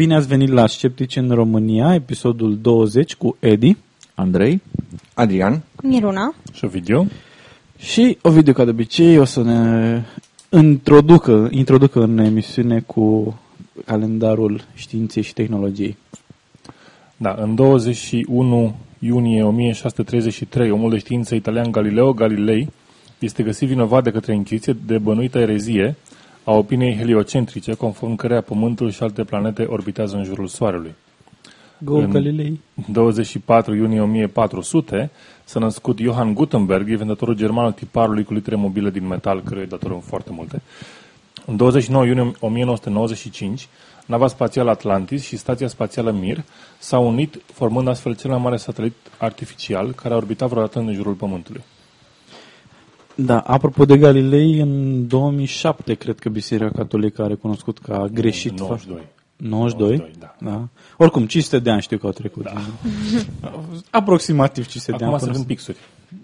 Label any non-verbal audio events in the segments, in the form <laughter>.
Bine ați venit la Sceptici în România, episodul 20 cu Edi Andrei? Adrian? Miruna. Și video? și Ovidiu, ca de obicei, o să ne introducă, introducă în emisiune cu calendarul științei și tehnologiei. Da, în 21 iunie 1633, omul de știință italian Galileo Galilei este găsit vinovat de către Inchiziție de bănuită erezie a opiniei heliocentrice, conform căreia Pământul și alte planete orbitează în jurul Soarelui. Go În- Galilei! 24 iunie 1400 s-a născut Johann Gutenberg, inventorul german al tiparului cu litere mobile din metal, căruia îi datorăm foarte multe. În 29 iunie 1995, nava spațială Atlantis și stația spațială Mir s-au unit, formând astfel cel mai mare satelit artificial care a orbitat vreodată în jurul Pământului. Da, apropo de Galilei, în 2007 cred că Biserica Catolică a recunoscut că a greșit. 92. 92? 92, da. da. Oricum, 500 de ani știu că au trecut. Da. <laughs> Aproximativ 500 de Acum ani. sunt până în pixuri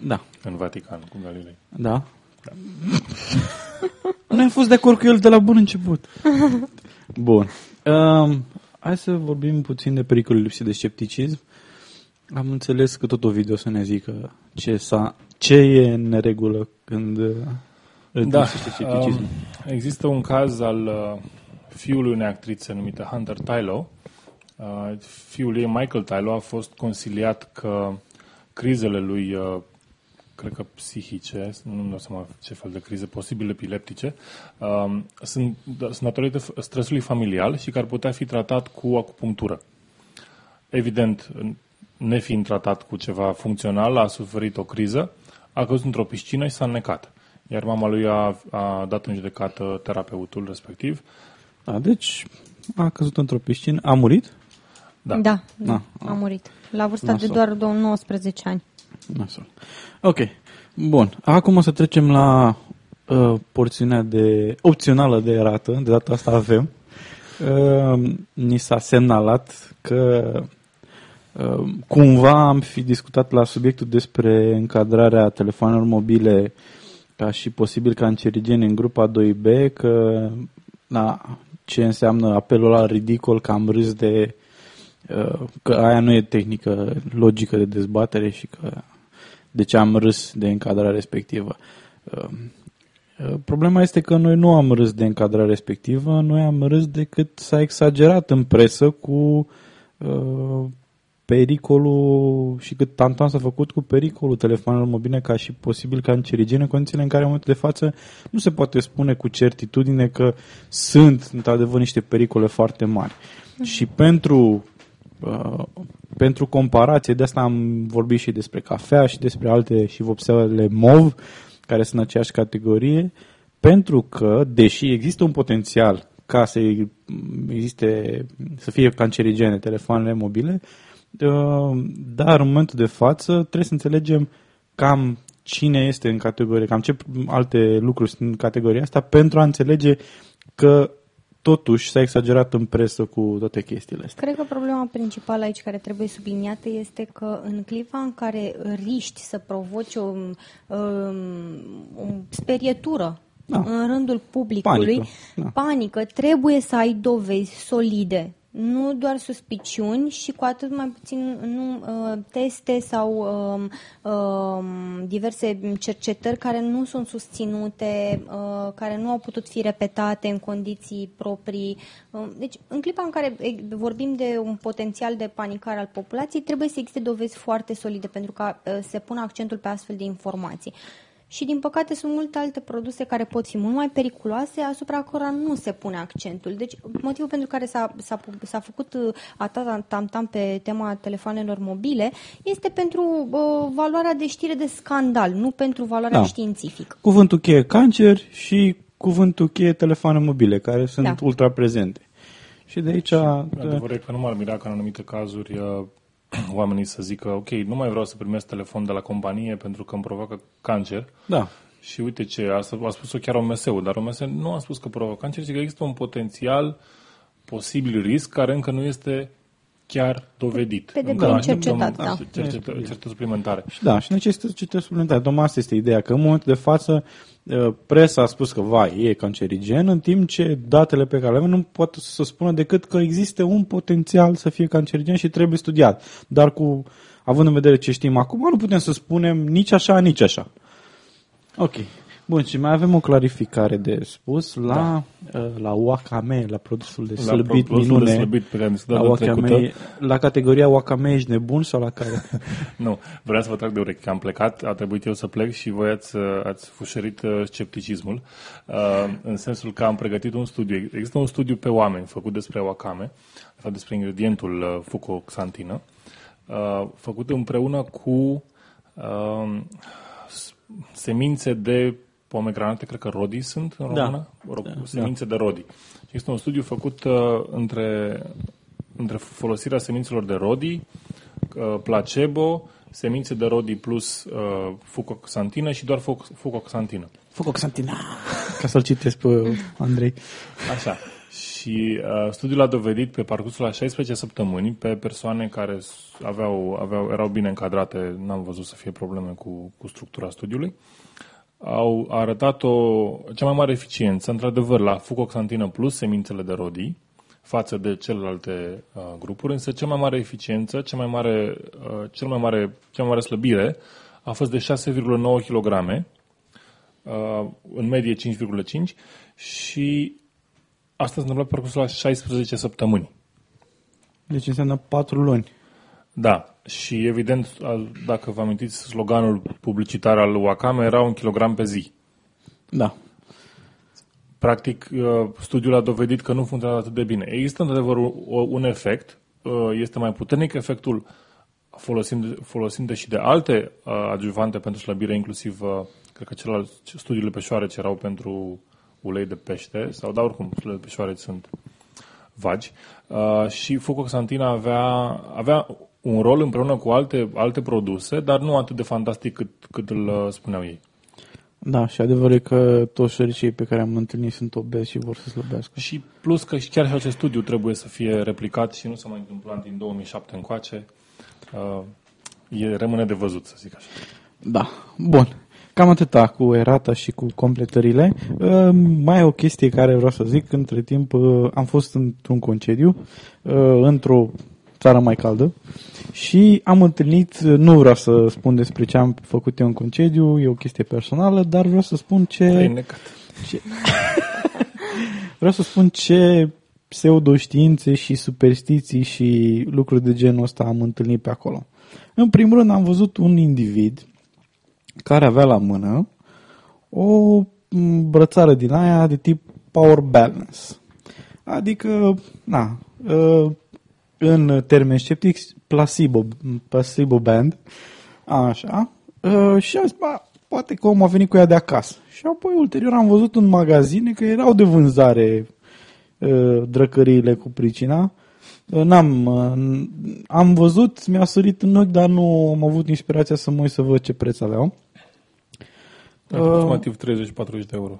Da, în Vatican cu Galilei. da. <laughs> Noi am fost de acord cu el de la bun început. Bun. Um, hai să vorbim puțin de pericolul lipsit de scepticism. Am înțeles că tot o video să ne zică ce, s-a, ce e în neregulă când uh, Da, lipsește scepticism. um, există un caz al uh, fiului unei actrițe numită Hunter Tylo. Uh, fiul ei, Michael Tylo, a fost consiliat că crizele lui, uh, cred că psihice, nu-mi dau seama ce fel de crize, posibil epileptice, um, sunt, da, sunt datorită f- stresului familial și că ar putea fi tratat cu acupunctură. Evident, nefiind tratat cu ceva funcțional, a suferit o criză, a căzut într-o piscină și s-a înnecat. Iar mama lui a, a dat în judecată terapeutul respectiv. Da, deci a căzut într-o piscină. A murit? Da. Da, Da. a murit. La vârsta Nasol. de doar două- 19 ani. Nasol. Ok. Bun. Acum o să trecem la uh, porțiunea de opțională de rată. De data asta avem. Uh, ni s-a semnalat că uh, cumva am fi discutat la subiectul despre încadrarea telefonelor mobile ca și posibil cancerigene în grupa 2B, că na, ce înseamnă apelul la ridicol, că am râs de uh, că aia nu e tehnică logică de dezbatere și că de ce am râs de încadrarea respectivă. Uh, uh, Problema este că noi nu am râs de încadrarea respectivă, noi am râs de cât s-a exagerat în presă cu uh, pericolul și cât tantan s-a făcut cu pericolul telefonelor mobile ca și posibil cancerigene, în condițiile în care în momentul de față nu se poate spune cu certitudine că sunt într-adevăr niște pericole foarte mari. Și pentru uh, pentru comparație, de asta am vorbit și despre cafea și despre alte și vopseaua MOV, care sunt în aceeași categorie, pentru că, deși există un potențial ca să existe, să fie cancerigene telefoanele mobile, uh, dar în momentul de față trebuie să înțelegem cam cine este în categorie, cam ce alte lucruri sunt în categoria asta, pentru a înțelege că totuși s-a exagerat în presă cu toate chestiile astea. Cred că problema principală aici care trebuie subliniată este că în clipa în care riști să provoci o, um, o sperietură Da. în rândul publicului, Panică, da. panică, trebuie să ai dovezi solide. Nu doar suspiciuni și cu atât mai puțin nu, uh, teste sau um, um, diverse cercetări care nu sunt susținute, uh, care nu au putut fi repetate în condiții proprii. Uh, deci, în clipa în care e, vorbim de un potențial de panicare al populației, trebuie să existe dovezi foarte solide pentru ca uh, se pună accentul pe astfel de informații. Și din păcate sunt multe alte produse care pot fi mult mai periculoase, asupra cărora nu se pune accentul. Deci motivul pentru care s-a, s-a, s-a făcut uh, atâta tam-tam pe tema telefonelor mobile este pentru uh, valoarea de știre de scandal, nu pentru valoarea Da. științifică. Cuvântul cheie cancer și cuvântul cheie telefoane mobile, care sunt Da. ultra prezente. Și de aici... da, Adevărul e că nu m-ar mira că în anumite cazuri uh, <clears throat> oamenii să zică ok, nu mai vreau să primesc telefon de la companie pentru că îmi provoacă cancer. da. Și uite ce, asta a spus-o chiar OMS-ul, dar OMS nu a spus că provoacă cancer, ci că există un potențial posibil risc care încă nu este chiar dovedit. Pe deplin Încă așteptăm cercetat, da. cercetă- cercetări suplimentare. Și da, și necesită cercetări suplimentare. Tocmai asta este ideea, că în momentul de față uh, presa a spus că, vai, e cancerigen, în timp ce datele pe care le avem nu pot să spună decât că există un potențial să fie cancerigen și trebuie studiat. Dar cu, având în vedere ce știm acum, nu putem să spunem nici așa, nici așa. Ok. Bun, și mai avem o clarificare de spus la, da. la Wakame, la produsul de La slăbit produsul minune. de slăbit pe care am discutat la, data trecută. Wakame, la categoria Wakame ești nebun sau la care? <laughs> Nu, vreau să vă trag de urechi că am plecat, a trebuit eu să plec și voi ați, uh, ați fușărit uh, scepticismul, uh, în sensul că am pregătit un studiu. Există un studiu pe oameni făcut despre wakame, de fapt despre ingredientul uh, fucoxantină, uh, făcut împreună cu uh, s- semințe de pomegranate, cred că rodii sunt în Da. română, Ro- Da. semințe de rodii. Și Este un studiu făcut uh, între, între folosirea semințelor de rodii, uh, placebo, semințe de rodii plus uh, fucoxantină și doar fuc- fucoxantină. Fucoxantina. Ca să-l citesc pe Andrei. Așa. Și uh, studiul a dovedit pe parcursul a 16 săptămâni pe persoane care s- aveau, aveau, erau bine încadrate, n-am văzut să fie probleme cu, cu structura studiului, au arătat o cea mai mare eficiență, într-adevăr, la fucoxantină plus semințele de rodii, față de celelalte uh, grupuri, însă cea mai mare eficiență, cea mai mare, uh, cel mai mare, cea mai mare slăbire a fost de 6,9 kg, uh, în medie 5,5 și asta s-a întâmplat pe parcursul la 16 săptămâni. Deci înseamnă patru luni. Da, și evident, a- dacă vă amintiți, sloganul publicitar al Wakame era un kilogram pe zi. Da. Practic, uh, studiul a dovedit că nu funcționează atât de bine. Există, într-adevăr, un- un efect, uh, este mai puternic efectul folosind, folosind și de alte uh, adjuvante pentru slăbire, inclusiv, uh, cred că celălalt, studiile pe șoareci erau pentru ulei de pește, sau da, oricum, studiile pe șoareci sunt vagi. Uh, și fucoxantina avea, avea un rol împreună cu alte, alte produse, dar nu atât de fantastic cât, cât îl uh, spuneau ei. Da, și adevărul e că toți șoricii pe care am întâlnit sunt obezi și vor să slăbească. Și plus că și chiar și acest studiu trebuie să fie replicat și nu s-a mai întâmplat din 2007 încoace. Uh, e, rămâne de văzut, să zic așa. Da. Bun. Cam atâta cu erata și cu completările. Uh, mai e o chestie care vreau să zic. Între timp uh, am fost într-un concediu uh, într-o țară mai caldă și am întâlnit, uh, nu vreau să spun despre ce am făcut eu în concediu, e o chestie personală, dar vreau să spun ce... E necat. <laughs> Vreau să spun ce pseudoștiințe și superstiții și lucruri de genul ăsta am întâlnit pe acolo. În primul rând am văzut un individ care avea la mână o m, brățară din aia de tip power balance. Adică, na, ă, în termeni sceptici, placebo, placebo band, așa, ă, și am zis, "Ba, poate că omul a venit cu ea de acasă. Și apoi, ulterior, am văzut în magazine că erau de vânzare ă, drăcăriile cu pricina. Ă, N-am, ă, n- am văzut, mi-a sărit în ochi, dar nu am avut inspirația să mă uit să văd ce preț aveau. Aproximativ 30-40 de euro.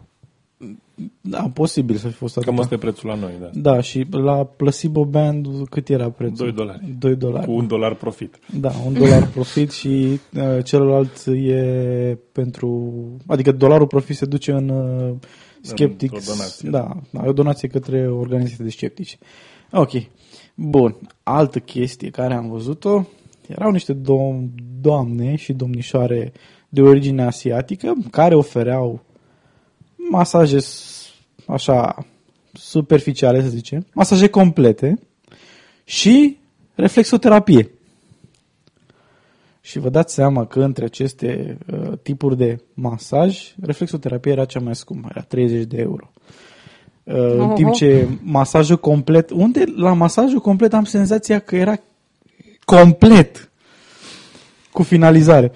Da, posibil să fi fost Cam atâta. asta e prețul la noi, da. Da, și la Placebo Band cât era prețul? 2 dolari. 2 dolari. Cu un dolar profit. Da, un dolar profit și uh, celălalt e pentru... Adică dolarul profit se duce în uh, Skeptics. Într-o donație. Da, da, e o donație către organizații de sceptici. Ok. Bun. Altă chestie care am văzut-o, erau niște dom- doamne și domnișoare de origine asiatică care ofereau masaje s- așa superficiale, să zicem, masaje complete și reflexoterapie. Și vă dați seama că între aceste uh, tipuri de masaj, reflexoterapia era cea mai scumpă, era 30 de euro. Uh, în timp ce masajul complet, unde la masajul complet am senzația că era complet cu finalizare.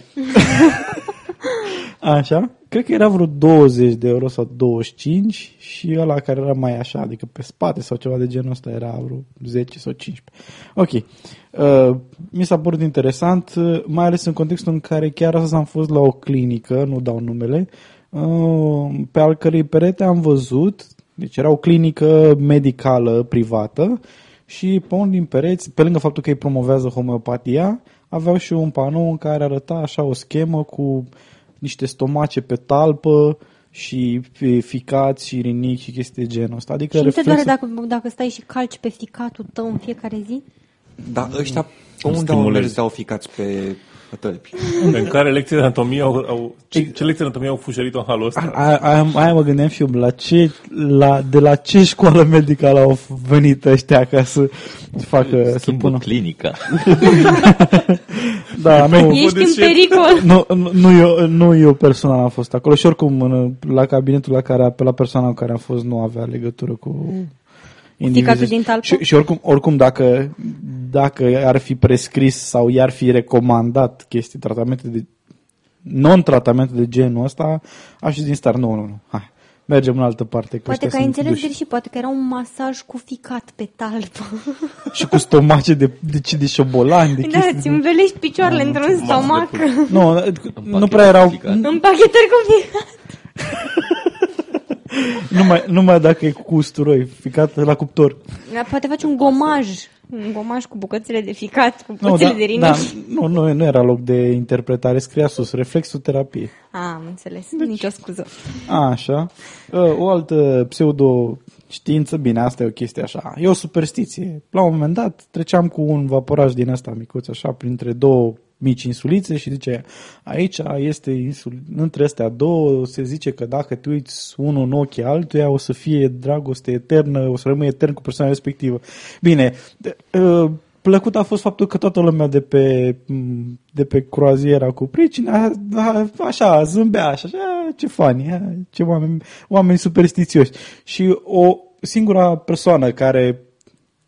<laughs> Așa? Cred că era vreo 20 de euro sau 25 și ăla care era mai așa, adică pe spate sau ceva de genul ăsta era vreo 10 sau 15. Ok. Uh, mi s-a părut interesant, uh, mai ales în contextul în care chiar astăzi am fost la o clinică, nu dau numele, uh, pe al cărei perete am văzut, deci era o clinică medicală privată și pe unul din pereți, pe lângă faptul că îi promovează homeopatia, aveau și un panou în care arăta așa o schemă cu niște stomace pe talpă și ficați și rinichi și chestii de genul ăsta. Adică și nu te doare reflexul- dacă, dacă stai și calci pe ficatul tău în fiecare zi? Da, ăștia unde au stimulezi. mers de au ficați pe tălpi? În care lecții de anatomie au, au ce, ce lecții de anatomie au fușerit în halul ăsta? Aia, aia, aia mă gândeam și eu, la ce, la, de la ce școală medicală au venit ăștia ca să facă, să Schimbă pună. clinica. <laughs> Da, nu, Ești în de ce? pericol. nu, nu, nu, eu, nu eu personal am fost acolo și oricum în- la cabinetul la care, pe la persoana în care am fost nu avea legătură cu indivizii. Din talpă? Și, și oricum, oricum dacă, dacă ar fi prescris sau i-ar fi recomandat chestii, tratamente de non-tratamente de genul ăsta, aș fi din start, nu, nu, nu, hai, mergem în altă parte. Că Poate ăștia că ai sunt înțeles duși. greșit, poate că era un masaj cu ficat pe talpă. <laughs> Și cu stomace de, de, de șobolani, de Da, chestii. îți învelești picioarele într-un stomac. Nu, nu prea erau, ficat. Împachetări cu ficat. <laughs> numai, numai dacă e cu usturoi, ficat la cuptor. Da, Poate faci un gomaj. Un gomaj cu bucățile de ficat, cu Nu, bucățile da, de rinichi. da, nu, nu, nu era loc de interpretare, scria sus, reflexoterapie. Ah, am înțeles. Deci- Nici o scuză. A, așa. Uh, O altă pseudo știință, bine, asta e o chestie așa, e o superstiție. La un moment dat treceam cu un vaporaj din ăsta micuț, așa, printre două mici insulițe și zice, aici este insul... între astea două se zice că dacă te uiți unul în ochii altuia o să fie dragoste eternă, o să rămâi etern cu persoana respectivă. Bine, de- uh, plăcut a fost faptul că toată lumea de pe, m, de pe croaziera cu pricina, a, așa, zâmbea, așa, așa, ce fani, a, ce oameni, oameni superstițioși. Și o singura persoană care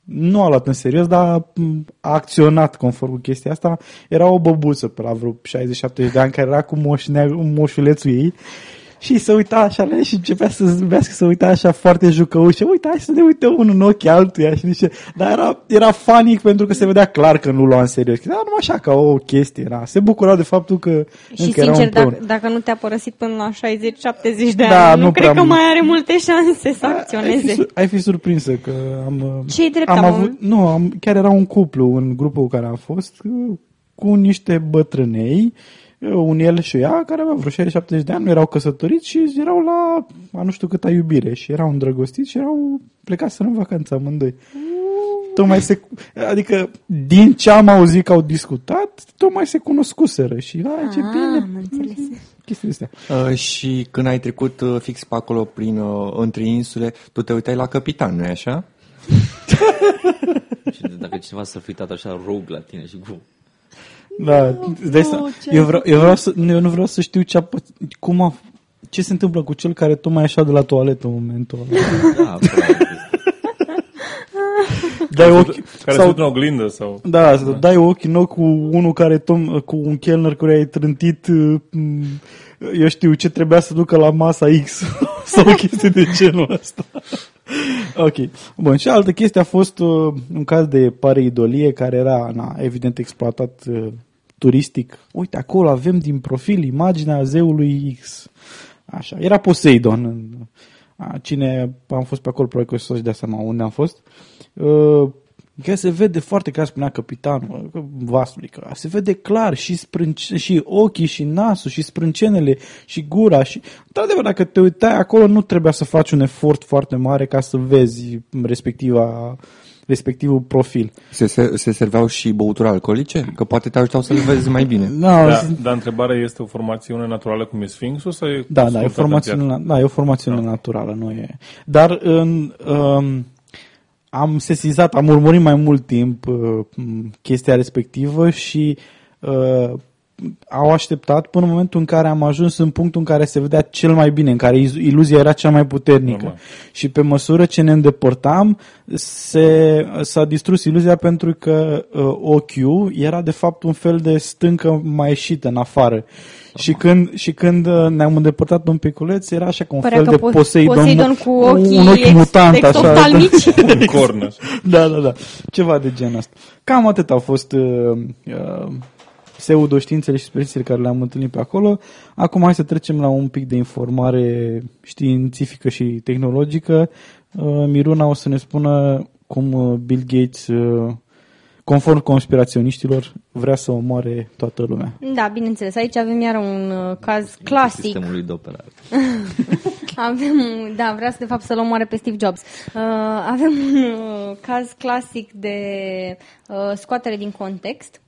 nu a luat în serios, dar m, a acționat conform cu chestia asta, era o băbuță pe la vreo 60-70 de ani, care era cu moșnea, moșulețul ei și se uita așa la ea și începea să zâmbească, să uita așa foarte jucăușă. Uite, hai să ne uităm unul în ochii altuia și zice, dar era, era fanic pentru că se vedea clar că nu lua în serios. Dar numai așa ca o chestie era. Se bucura de faptul că Și încă erau sincer, împreună. dacă, dacă nu te-a părăsit până la 60-70 de Da, ani, nu, nu cred prea că mult. mai are multe șanse să Ai fi, acționeze. sur- ai fi surprinsă că am... Ce-i drept, am am- avut, Nu, am, chiar era un cuplu în grupul cu care am fost cu niște bătrânei, un el și ea, care aveau vreo 60-70 de ani, nu erau căsătoriți și erau la a nu știu câta iubire și erau îndrăgostiți și erau plecați în vacanță amândoi. Tocmai se, adică din ce am auzit că au discutat, tocmai se cunoscuseră și hai ce Ah, bine. am înțeles. Chestii astea. Uh, și când ai trecut uh, fix pe acolo prin uh, între insule, tu te uitai la capitan, nu-i așa? <laughs> Și dacă cineva s-ar fi uitat așa rogue la tine și cu... Da, îți dai seama. eu, vreau, eu, vreau să, eu nu vreau să știu ce a, păț- cum a, ce se întâmplă cu cel care tocmai așa de la toaletă în momentul ăla. Da, probabil. Dai ochi, Care se sau, uită în oglindă sau... da, să dai ochi în ochi cu unul care tom, cu un chelner care ai trântit uh, m, eu știu ce trebuia să ducă la masa X <laughs> sau o chestie de genul ăsta. Ok. Bun, și altă chestie a fost uh, un caz de pareidolie care era, na, evident, exploatat uh, turistic. Uite, acolo avem din profil imaginea zeului X. Așa, era Poseidon. În, a, cine am fost pe acolo, probabil că o să-și dea seama unde am fost. Uh, Că se vede foarte clar, spunea capitanul că vasului, că se vede clar și, sprânce, și ochii și nasul și sprâncenele și gura și într-adevăr dacă te uitai acolo nu trebuia să faci un efort foarte mare ca să vezi respectiva, respectivul profil. Se, se, se serveau și băuturi alcoolice? Că poate te ajutau să le vezi mai bine. No, Da, dar întrebarea este o formațiune naturală cum e Sfinxul sau e Da, da, e o sculptat în formațiune, piatră? na- da, e o formațiune naturală, nu e. Dar în, um, am sesizat, am urmărit mai mult timp uh, m, chestia respectivă și uh, au așteptat până în momentul în care am ajuns în punctul în care se vedea cel mai bine, în care iz- iluzia era cea mai puternică. Normal. Și pe măsură ce ne îndepărtam, se, s-a distrus iluzia pentru că uh, ochiul era de fapt un fel de stâncă mai ieșită în afară. Și când, și când uh, ne-am îndepărtat un piculeț, era așa ca un Părea fel că de Po- Poseidon, Poseidon cu ochii un ochi ex- mutant, așa. exoftalmici. <laughs> Un corn. așa. Da, da, da. Ceva de genul ăsta. Cam atât au fost uh, uh, pseudoștiințele și expresiile care le-am întâlnit pe acolo. Acum hai să trecem la un pic de informare științifică și tehnologică. Uh, Miruna o să ne spună cum uh, Bill Gates, uh, conform conspiraționiștilor, vrea să omoare toată lumea. Da, bineînțeles. Aici avem iar un uh, caz clasic. Sistemului de operare. <laughs> Avem, un- da, vrea să de fapt să-l omoare pe Steve Jobs. Uh, avem un uh, caz clasic de uh, scoatere din context.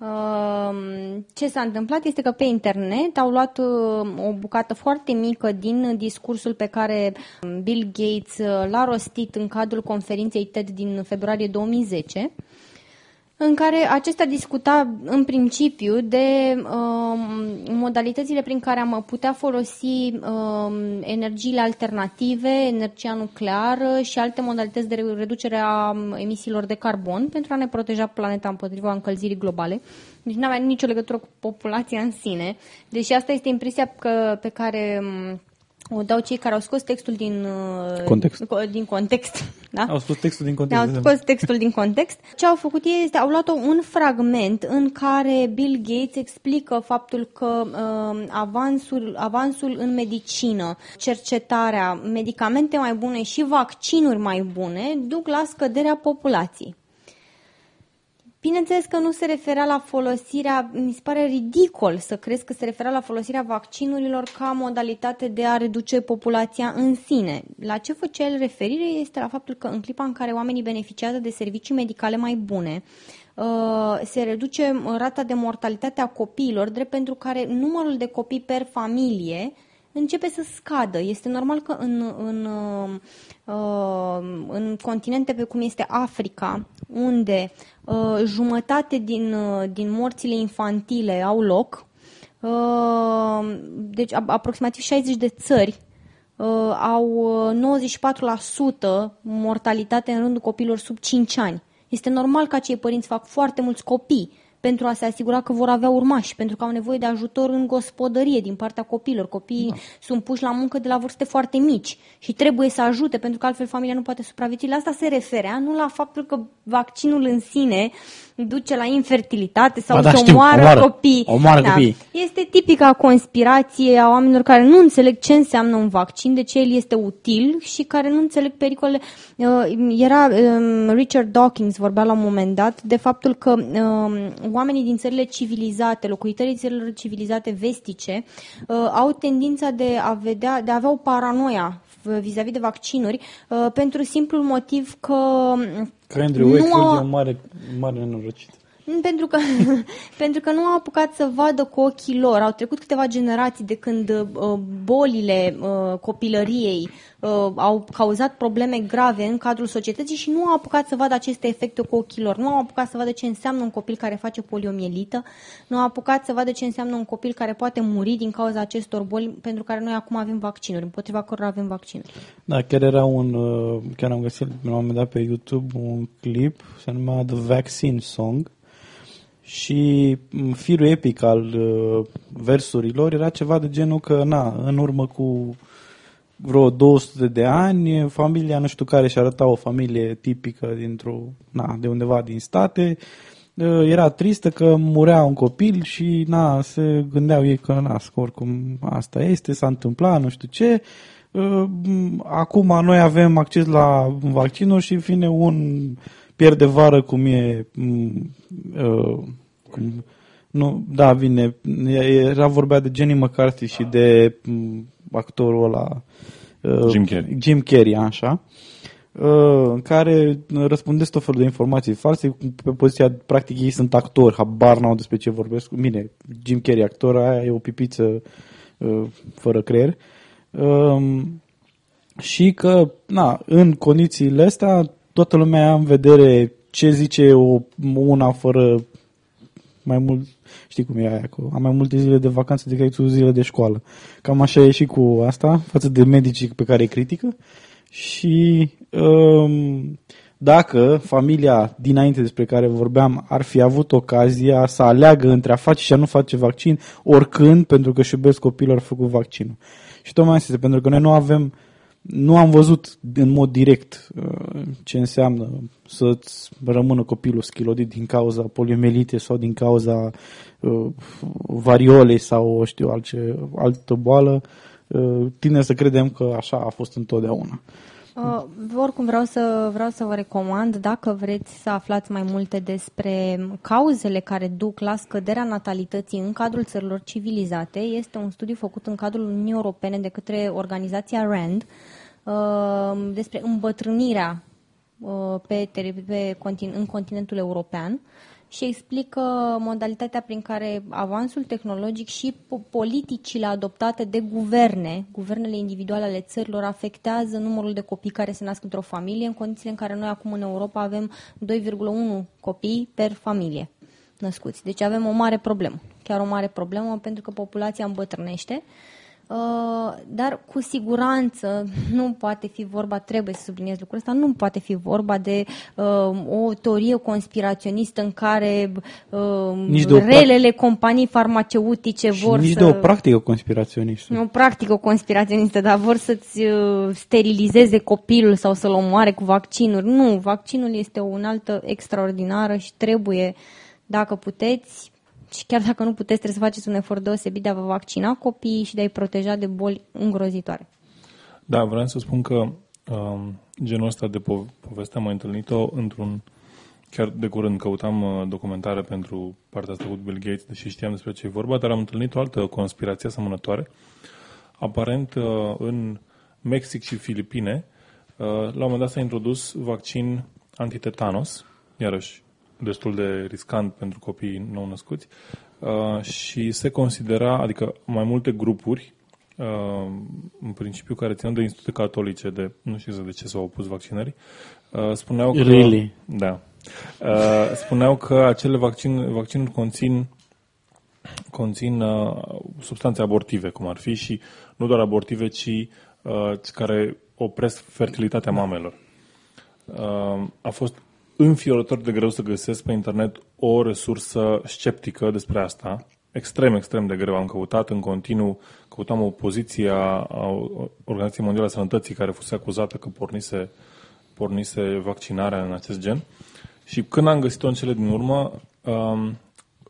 Uh, ce s-a întâmplat este că pe internet au luat uh, o bucată foarte mică din discursul pe care Bill Gates uh, l-a rostit în cadrul conferinței TED din februarie 2010 în care acesta discuta în principiu de um, modalitățile prin care am putea folosi um, energiile alternative, energia nucleară și alte modalități de reducere a um, emisiilor de carbon pentru a ne proteja planeta împotriva încălzirii globale. Deci nu avea nicio legătură cu populația în sine, deși asta este impresia că, pe care um, o dau cei care au scos textul din uh, Context. din context <laughs> da? Au spus textul din Ne-au context. scos textul din context. Ce au făcut ei este, au luat un fragment în care Bill Gates explică faptul că uh, avansul, avansul în medicină, cercetarea, medicamente mai bune și vaccinuri mai bune duc la scăderea populației. Bineînțeles că nu se referea la folosirea, mi se pare ridicol să crezi că se referea la folosirea vaccinurilor ca modalitate de a reduce populația în sine. La ce făcea el referire este la faptul că în clipa în care oamenii beneficiază de servicii medicale mai bune, uh, se reduce rata de mortalitate a copiilor, drept pentru care numărul de copii per familie începe să scadă. Este normal că în, în, uh, în continente pe cum este Africa, unde uh, jumătate din, uh, din morțile infantile au loc, uh, deci a, aproximativ 60 de țări uh, au uh, 94% mortalitate în rândul copiilor sub 5 ani. Este normal că acei părinți fac foarte mulți copii pentru a se asigura că vor avea urmași, pentru că au nevoie de ajutor în gospodărie din partea copiilor. Copiii da. sunt puși la muncă de la vârste foarte mici și trebuie să ajute, pentru că altfel familia nu poate supraviețui. La asta se referea, nu la faptul că vaccinul în sine duce la infertilitate sau Ba da, să știu, omoară, omoară. copii. Omoară copiii. Este tipica conspirație a oamenilor care nu înțeleg ce înseamnă un vaccin, de ce el este util și care nu înțeleg pericolele. Uh, Era um, Richard Dawkins vorbea la un moment dat de faptul că um, oamenii din țările civilizate, locuitorii țărilor civilizate vestice, uh, au tendința de a vedea, de a avea o paranoia vis-a-vis de vaccinuri, uh, pentru simplul motiv că Că Andrew Nu Wakefield au- e un mare, mare nenorocit. Pentru că, <laughs> pentru că nu au apucat să vadă cu ochii lor. Au trecut câteva generații de când uh, bolile uh, copilăriei uh, au cauzat probleme grave în cadrul societății și nu au apucat să vadă aceste efecte cu ochii lor. Nu au apucat să vadă ce înseamnă un copil care face poliomielită, nu au apucat să vadă ce înseamnă un copil care poate muri din cauza acestor boli pentru care noi acum avem vaccinuri, împotriva cărora avem vaccinuri. Da, chiar era un, uh, chiar am găsit la un moment dat pe YouTube un clip, se numea The Vaccine Song și m, firul epic al uh, versurilor era ceva de genul că, na, în urmă cu vreo 200 de ani, familia nu știu care și arăta o familie tipică dintr-o, na, de undeva din state, uh, era tristă că murea un copil și na, se gândeau ei că na, oricum asta este, s-a întâmplat, nu știu ce. Uh, m, Acum noi avem acces la vaccinuri și vine un pierde vară cum e m, uh, cum, nu, da, vine. Era vorbea de Jenny McCarthy și de m, actorul ăla uh, Jim Carrey. Jim Carrey, așa uh, în care răspundesc tot felul de informații false pe poziția, practic ei sunt actori, habar n-au despre ce vorbesc. Bine, Jim Carrey, actor, aia e o pipiță uh, fără creier. Um, și că, na, în condițiile astea, toată lumea ia în vedere ce zice o, una fără mai mult, știi cum e aia, că am mai multe zile de vacanță decât ai tu zile de școală. Cam așa e și cu asta, față de medicii pe care îi critică. Și um, dacă familia dinainte despre care vorbeam ar fi avut ocazia să aleagă între a face și a nu face vaccin, oricând, pentru că își iubesc copilul, ar făcut vaccinul. Și tocmai asta este, pentru că noi nu avem nu am văzut în mod direct uh, ce înseamnă să-ți rămână copilul schilodit din cauza poliomelite sau din cauza uh, variolei sau știu alce, altă boală. Uh, tine să credem că așa a fost întotdeauna. Uh, oricum vreau să, vreau să vă recomand, dacă vreți să aflați mai multe despre cauzele care duc la scăderea natalității în cadrul țărilor civilizate, este un studiu făcut în cadrul Uniunii Europene de către organizația RAND uh, despre îmbătrânirea uh, pe, pe, în continentul european și explică modalitatea prin care avansul tehnologic și politicile adoptate de guverne, guvernele individuale ale țărilor, afectează numărul de copii care se nasc într-o familie, în condițiile în care noi acum în Europa avem 2,1 copii per familie născuți. Deci avem o mare problemă, chiar o mare problemă, pentru că populația îmbătrânește Uh, dar cu siguranță nu poate fi vorba, trebuie să subliniez lucrul ăsta, nu poate fi vorba de uh, o teorie conspiraționistă în care uh, nici de relele companii farmaceutice și vor nici să... de o practică conspiraționistă. O practică conspiraționistă, dar vor să-ți uh, sterilizeze copilul sau să-l omoare cu vaccinuri. Nu, vaccinul este o unaltă extraordinară și trebuie, dacă puteți, și chiar dacă nu puteți, trebuie să faceți un efort deosebit de a vă vaccina copiii și de a-i proteja de boli îngrozitoare. Da, vreau să spun că um, genul ăsta de po- poveste am mai întâlnit-o într-un... Chiar de curând căutam uh, documentare pentru partea asta cu Bill Gates, deși știam despre ce e vorba, dar am întâlnit o altă conspirație asemănătoare. Aparent, uh, în Mexic și Filipine, uh, la un moment dat s-a introdus vaccin antitetanos, iarăși destul de riscant pentru copiii nou-născuți uh, și se considera, adică mai multe grupuri, uh, în principiu care țineau de institute catolice, de nu știu de ce s-au opus vaccinării, uh, spuneau că... Really? Da. Uh, spuneau că acele vaccin, vaccinuri conțin conțin uh, substanțe abortive, cum ar fi, și nu doar abortive, ci uh, care opresc fertilitatea mamelor. Uh, a fost înfiorător de greu să găsesc pe internet o resursă sceptică despre asta. Extrem, extrem de greu. Am căutat în continuu, căutam o poziție a, Organizației Mondiale a Sănătății care fusese acuzată că pornise, pornise vaccinarea în acest gen. Și când am găsit-o în cele din urmă, um,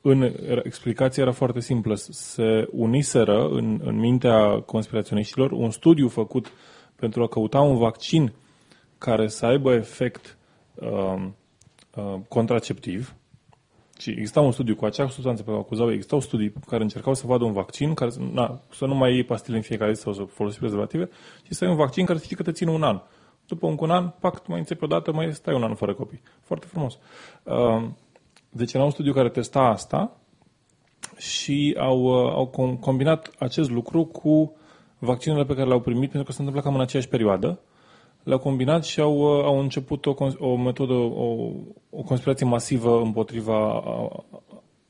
în explicația era foarte simplă. Se uniseră în, în mintea conspiraționiștilor un studiu făcut pentru a căuta un vaccin care să aibă efect uh, uh, contraceptiv și exista un studiu cu acea substanță pe care o acuzau, existau studii care încercau să vadă un vaccin care na, să nu mai iei pastile în fiecare zi sau să folosești prezervative, ci să ai un vaccin care să știi că te ține un an. După un, un an, pac, mai înțepi odată, mai stai un an fără copii. Foarte frumos. Uh, deci era un studiu care testa asta și au, uh, au combinat acest lucru cu vaccinurile pe care le-au primit, pentru că se întâmplă cam în aceeași perioadă le-au combinat și au, uh, au început o, o metodă, o, o conspirație masivă împotriva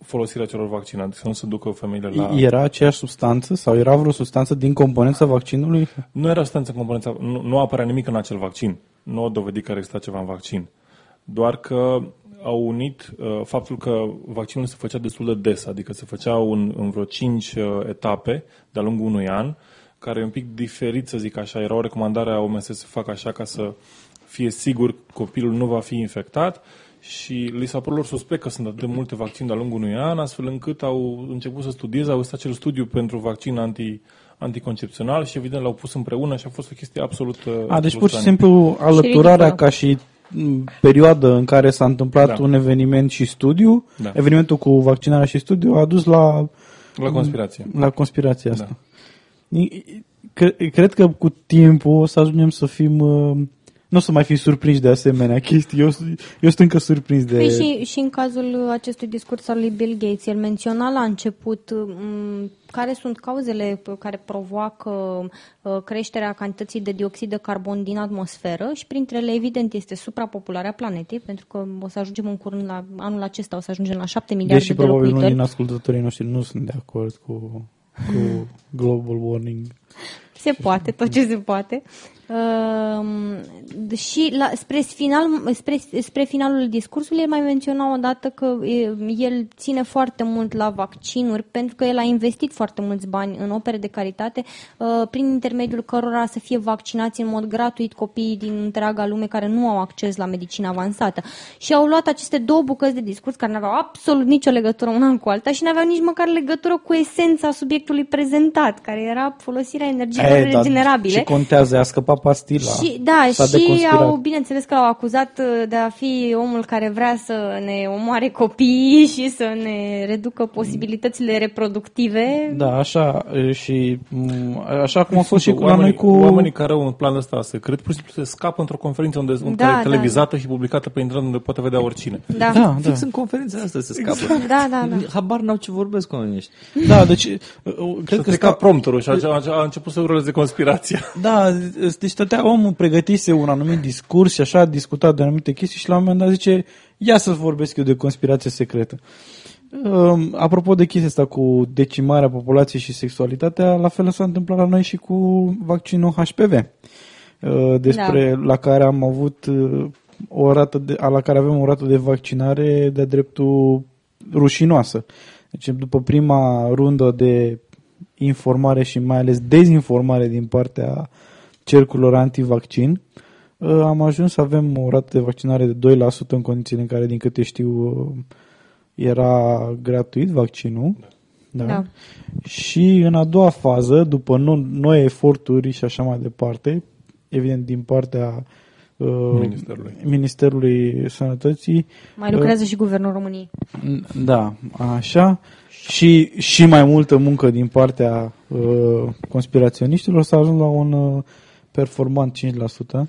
folosirea celor vaccinate, să nu se ducă femeile la... Era aceeași substanță sau era vreo substanță din componența vaccinului? Nu era substanță în componența, nu, nu apărea nimic în acel vaccin. Nu au dovedit că exista ceva în vaccin. Doar că au unit uh, faptul că vaccinul se făcea destul de des, adică se făcea în, în vreo 5 uh, etape de-a lungul unui an, care e un pic diferit, să zic așa. Era o recomandare a OMS să facă așa ca să fie sigur copilul nu va fi infectat și li s-a părut lor suspect că sunt atât de multe vaccine de-a lungul unui an, astfel încât au început să studieze, au stat acel studiu pentru vaccin anti, anticoncepțional și evident l-au pus împreună și a fost o chestie absolut A, deci pur și simplu alăturarea ca și perioadă în care s-a întâmplat da. un eveniment și studiu, da. evenimentul cu vaccinarea și studiu a dus la la conspirație. La conspirația asta. Da. Cred că cu timpul o să ajungem să fim uh, nu o să mai fi surprinși de asemenea chestii. Eu, eu sunt încă surprins de... Păi și, și în cazul acestui discurs al lui Bill Gates, el menționa la început m, care sunt cauzele p- care provoacă uh, creșterea cantității de dioxid de carbon din atmosferă și printre ele, evident, este suprapopularea planetei, pentru că o să ajungem în curând la anul acesta, o să ajungem la 7 miliarde Deși de probabil unii locuitori. din ascultătorii noștri nu sunt de acord cu, cu global warming. Se poate, tot ce se poate. Uh, și la, spre, final, spre, spre finalul discursului el mai menționa odată că e, el ține foarte mult la vaccinuri pentru că el a investit foarte mulți bani în opere de caritate uh, prin intermediul cărora să fie vaccinați în mod gratuit copiii din întreaga lume care nu au acces la medicină avansată. Și au luat aceste două bucăți de discurs care nu aveau absolut nicio legătură una cu alta și nu aveau nici măcar legătură cu esența subiectului prezentat, care era folosirea energiilor E, dar regenerabile. Ce contează? A scăpat pastila. Și, da, S-a și deconspirat. au, bineînțeles că l-au acuzat uh, de a fi omul care vrea să ne omoare copiii și să ne reducă posibilitățile reproductive. Da, așa e, și m, așa cum a fost și cu la noi oamenii, cu... oamenii care au un plan ăsta secret, pur și simplu se scapă într-o conferință unde, unde Da, care e da, televizată și publicată pe internet unde poate vedea oricine. Da, Da, da. Fix în conferința asta se scapă. da, da. da. Habar n-au ce vorbesc oamenii ăștia. Da, deci uh, uh, cred că Să ca sta... prompterul și a, a, a început să urleze conspirația. Da, deci stătea omul, pregătise un anumit discurs și așa a discutat de anumite chestii și la un moment dat zice, ia să vorbesc eu de conspirație secretă. Um, apropo de chestia asta cu decimarea populației și sexualitatea, la fel s-a întâmplat la noi și cu vaccinul HPV, uh, despre la care am avut uh, o rată de, la care avem o rată de vaccinare de dreptul rușinoasă. Deci după prima rundă de informare și mai ales dezinformare din partea cercurilor antivaccin, uh, am ajuns să avem o rată de vaccinare de 2% în condițiile în care, din câte știu, uh, era gratuit vaccinul. Da. Da. Și în a doua fază, după no- noi eforturi și așa mai departe, evident din partea uh, Ministerului. Ministerului Sănătății, Mai lucrează și Guvernul României. da, așa. Și, și mai multă muncă din partea uh, conspiraționiștilor s-a ajuns la un uh, performant 5%.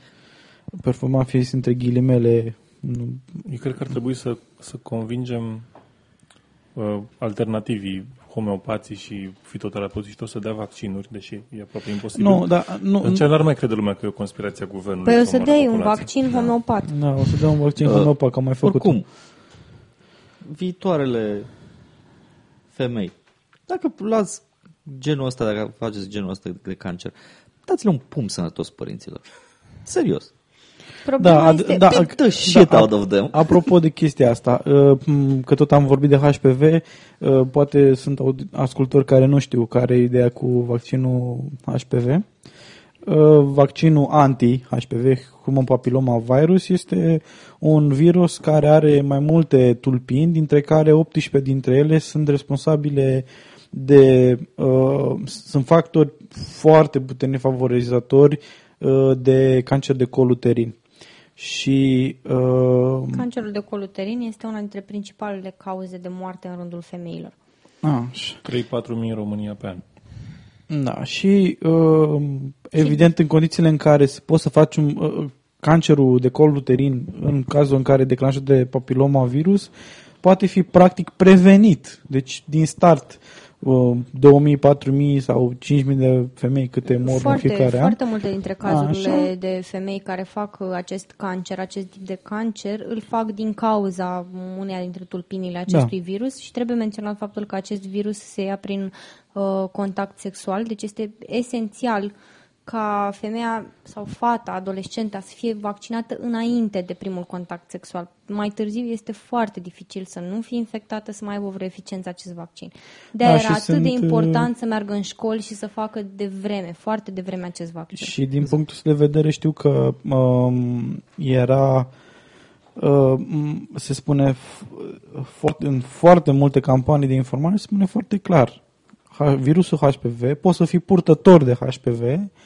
Performant fie zis între ghilimele. Nu, Eu cred că ar trebui să, să convingem uh, alternativii, homeopații și fitoterapeuții și tot să dea vaccinuri, deși e aproape imposibil. nu, dar nu, În ce n-ar mai crede lumea că e o conspirație a guvernului? Păi o să să omoare dai un populația. vaccin homeopat. da, o să dea un vaccin uh, homeopat, că am mai făcut. Oricum, viitoarele femei, dacă luați genul ăsta, dacă faceți genul ăsta de cancer, dați-le un pum sănătos părinților. Serios. Problema Da, ad- este... da, Beat the shit out of them. Apropo de chestia asta, uh, m, că tot am vorbit de HPV, uh, poate sunt audi- ascultori care nu știu care e ideea cu vaccinul HPV. Uh, Vaccinul anti-HPV, Human Papilloma Virus, este un virus care are mai multe tulpini, dintre care 18 dintre ele sunt responsabile de uh, sunt factori foarte puternic favorizatori uh, de cancer de col uterin. Și uh, Cancerul de col uterin este una dintre principalele cauze de moarte în rândul femeilor. așa. 3-4 mii în România pe an. Da, și uh, evident în condițiile în care se poți să faci un, uh, cancerul de col uterin în cazul în care declanșat de papiloma virus poate fi practic prevenit. Deci din start uh, 2000, 4000 sau 5000 de femei câte mor în Foarte, fiecare an. foarte multe dintre cazurile Așa. de femei care fac uh, acest cancer, acest tip de cancer, îl fac din cauza uneia dintre tulpinile acestui Da. virus și trebuie menționat faptul că acest virus se ia prin uh, contact sexual, deci este esențial ca femeia sau fata, adolescenta să fie vaccinată înainte de primul contact sexual. Mai târziu este foarte dificil să nu fie infectată, să mai aibă vreo eficiență acest vaccin. De Da, aia și era atât sunt, de uh, important să meargă în școli și să facă de vreme, foarte de vreme acest vaccin. Și din punctul ăsta de vedere știu că um, era uh, m- se spune f- foarte, în foarte multe campanii de informare se spune foarte clar H- virusul HPV, poți să fii purtător de HPV,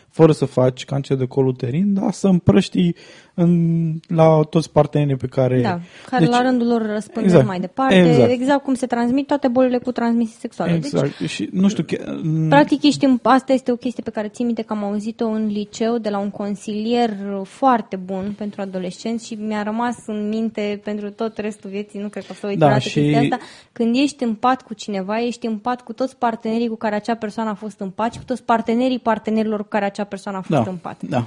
fără să faci cancer de col uterin, dar să împrăști în, la toți partenerii pe care... Da, care Deci- la rândul lor răspând Exact. mai departe, Exact. exact. cum se transmit toate bolile cu transmisie sexuală. Deci, Exact. și nu știu, chiar- Practic, ești în, asta este o chestie pe care țin minte că am auzit-o în liceu de la un consilier foarte bun pentru adolescenți și mi-a rămas în minte pentru tot restul vieții, nu cred că o să uit Da, vreodată și- chestia asta. Când ești în pat cu cineva, ești în pat cu toți partenerii cu care acea persoană a fost în pat și cu toți partenerii partenerilor cu care acea persoană a fost da, în pat. da.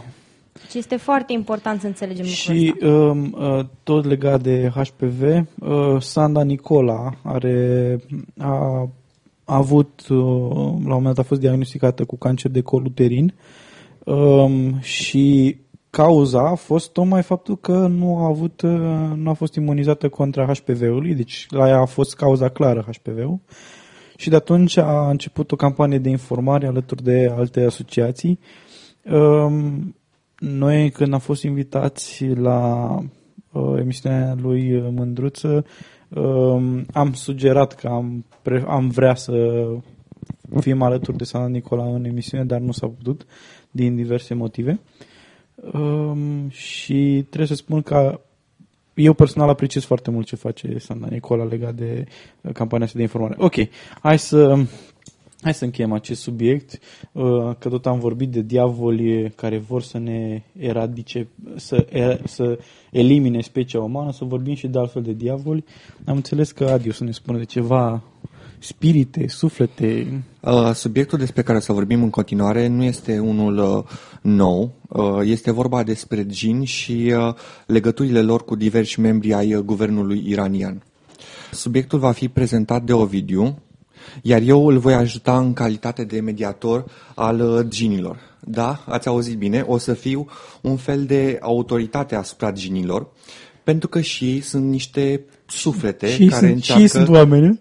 Deci este foarte important să înțelegem lucrul Și ăsta. um, uh, tot legat de HPV, uh, Sanda Nicola are, a, a avut, uh, la un moment dat a fost diagnosticată cu cancer de col uterin um, și cauza a fost tocmai faptul că nu a, avut, uh, nu a fost imunizată contra HPV-ului, deci la ea a fost cauza clară HPV-ul. Și de atunci a început o campanie de informare alături de alte asociații. Um, noi, când am fost invitați la uh, emisiunea lui uh, Mândruță, um, am sugerat că am, pre- am vrea să fim alături de Santa Nicola în emisiune, dar nu s-a putut din diverse motive. Um, și trebuie să spun că eu personal apreciez foarte mult ce face Santa Nicola legat de uh, campania asta de informare. Ok, hai să Hai să încheiem acest subiect, uh, că tot am vorbit de diavoli care vor să ne eradice, să, e- să elimine specia umană, să vorbim și de altfel de diavoli. Am înțeles că Adi o să ne spună de ceva spirite, suflete. Uh, Subiectul despre care o să vorbim în continuare nu este unul uh, nou. Uh, Este vorba despre gini și uh, legăturile lor cu diversi membri ai uh, guvernului iranian. Subiectul va fi prezentat de Ovidiu, iar eu îl voi ajuta în calitate de mediator al uh, ginilor. Da, ați auzit bine, o să fiu un fel de autoritate asupra ginilor, pentru că și ei sunt niște suflete Și ei care sunt, și încearcă... ei sunt oameni,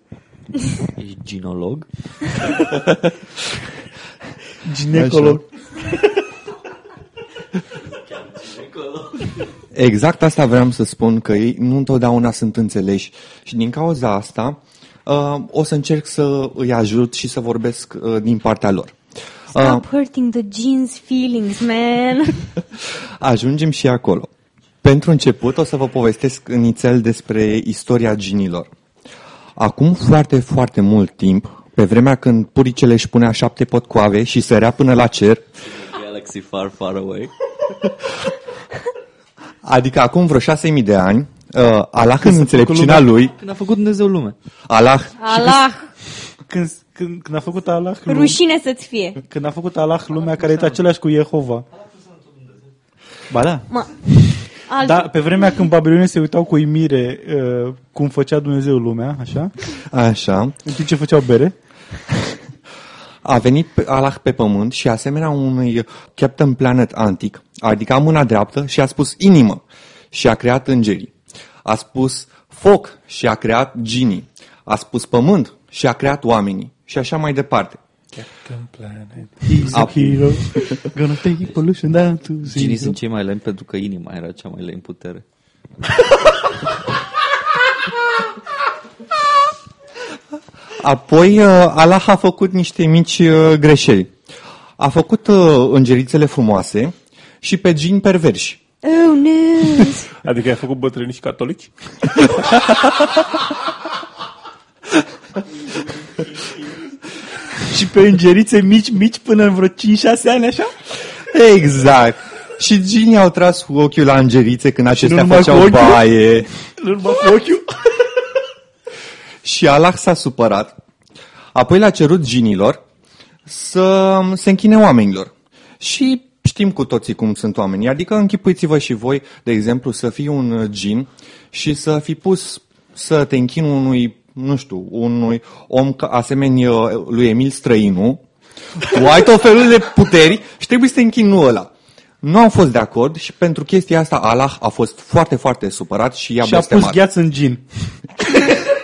Ești ginolog? <laughs> ginecolog. Exact asta vreau să spun, că ei nu întotdeauna sunt înțeleși și din cauza asta uh, o să încerc să îi ajut și să vorbesc uh, din partea lor. Uh, Stop hurting the jeans feelings, man. <laughs> ajungem și acolo. Pentru început o să vă povestesc nițel despre istoria ginilor. Acum foarte, foarte mult timp, pe vremea când puricele își punea șapte potcoave și sărea până la cer, Galaxy far, far away. <laughs> adică acum vreo șase mii de ani, uh, Allah în înțelepciunea lumea. lui, Când a făcut Dumnezeu lume. Allah Allah, Când, când, când a făcut Allah lumea, rușine să-ți fie. când a făcut Allah lumea care este același cu Jehova. Ba da. Mă, alt, Da, pe vremea când babilonii se uitau cu uimire uh, cum făcea Dumnezeu lumea, așa, Așa, în timp ce făceau bere, a venit pe Allah pe pământ și asemenea unui Captain Planet antic, a ridicat mâna dreaptă și a spus inimă și a creat îngerii. A spus foc și a creat ginii. A spus pământ și a creat oamenii. Și așa mai departe. Captain Planet. he's a Up. hero, gonna take pollution down to Ginii zero. sunt cei mai leni pentru că inima era cea mai leni putere. Apoi uh, Allah a făcut niște mici uh, greșeli. A făcut uh, îngerițele frumoase și pe gini perverși. Oh, no. <laughs> Adică ai făcut bătrâni și catolici? Și pe îngerițe mici, mici, până în vreo 5-6 ani, așa? Exact. Și ginii au tras cu ochiul la îngerițe când acestea numai cu făceau ochiul? baie. Nu numai cu ochiul. <laughs> Și Allah s-a supărat. Apoi le-a cerut ginilor să se închine oamenilor. Și știm cu toții cum sunt oamenii. Adică închipuiți-vă și voi, de exemplu, să fii un gin și să fi pus să te închini unui, nu știu, unui om ca- asemenea lui Emil Străinu, cu ai tot felul de puteri și trebuie să te închini nu ăla. Nu am fost de acord și pentru chestia asta Allah a fost foarte, foarte supărat și i-a Și a pus blestemat. gheață în gin. <laughs>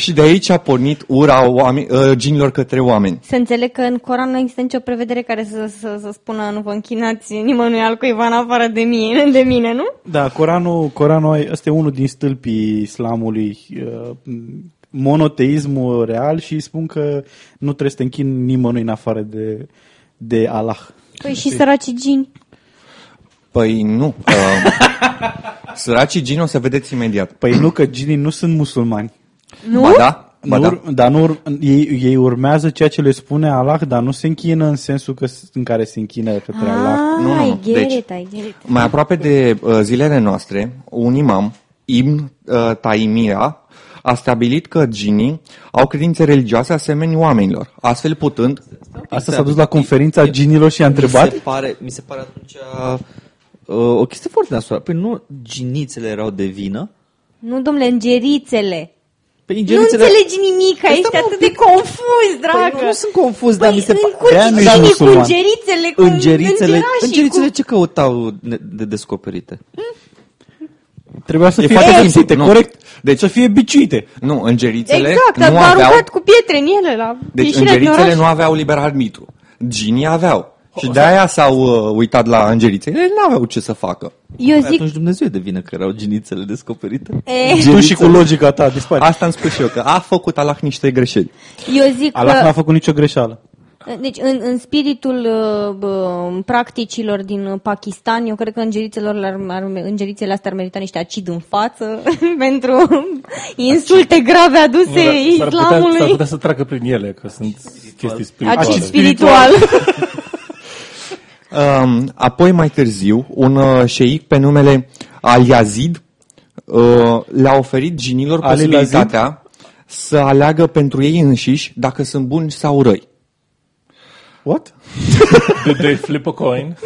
Și de aici a pornit ura oameni, uh, ginilor către oameni. Să înțeleg că în Coran nu există nicio prevedere care să, să, să spună nu vă închinați nimănui altcuiva în afară de mine, de mine, nu? Da, Coranul, Coranul ăsta e unul din stâlpii islamului uh, monoteismul real și îi spun că nu trebuie să te închini nimănui în afară de, de Allah. Păi și săracii gini. Păi nu. Uh, <laughs> săracii gini o să vedeți imediat. Păi nu, că ginii nu sunt musulmani. Nu? Ba da, ba nu, da. ur- Dar nu, ur- ei, ei urmează ceea ce le spune Allah, dar nu se închină în sensul că, s- în care se închină către Allah. Ah, Nu, nu, nu. I get Deci- it, I get it. Mai aproape de uh, zilele noastre, un imam, Ibn uh, Taimia, a stabilit că ginii au credințe religioase asemeni oamenilor, astfel putând... Asta s-a dus la conferința ginilor și a Mi întrebat? se pare, mi se pare atunci uh, o chestie foarte nasoală. Păi nu ginițele erau de vină? Nu, domnule, îngerițele. Păi Nu ingerițele... înțelegi nimic, Păi ești stai, mă, atât de confuz, dragă. Păi nu, nu sunt confuz, Păi, dar mi se în- pare... cu De-aia nu ești ginii, cu musulman. îngerițele, cu Îngerițele, îngerașii, îngerițele cu... ce căutau ne- de descoperite? Trebuia să E fie foarte pedepsite, simplu, nu. corect? Deci- Deci să fie biciuite. Nu, îngerițele Exact, nu dar m-a aveau... aruncat cu pietre în ele la Deci ieșirea din îngerițele oraș. nu aveau liber arbitru. Ginii aveau. Și de aia s-au uh, uitat la îngerițe. Ele nu aveau ce să facă. Eu Păi zic, atunci Dumnezeu e de vină că erau ginițele descoperite. e, Tu și cu logica ta dispari. Asta îmi spun și eu, că a făcut Allah niște greșeli. eu zic Allah n-a că, făcut nicio greșeală. deci în, în spiritul uh, bă, practicilor din uh, Pakistan, eu cred că îngerițelor, ar, ar, îngerițele astea ar merita niște acid în față <laughs> pentru insulte grave aduse S-ar putea, s-ar islamului. putea să treacă prin ele, că sunt chestii spirituale. Acid spiritual. <laughs> Um, apoi, mai târziu, un uh, șeic pe numele Al-Yazid uh, le-a oferit ginilor Ali posibilitatea să aleagă pentru ei înșiși dacă sunt buni sau răi. What? <laughs> Did they flip a coin?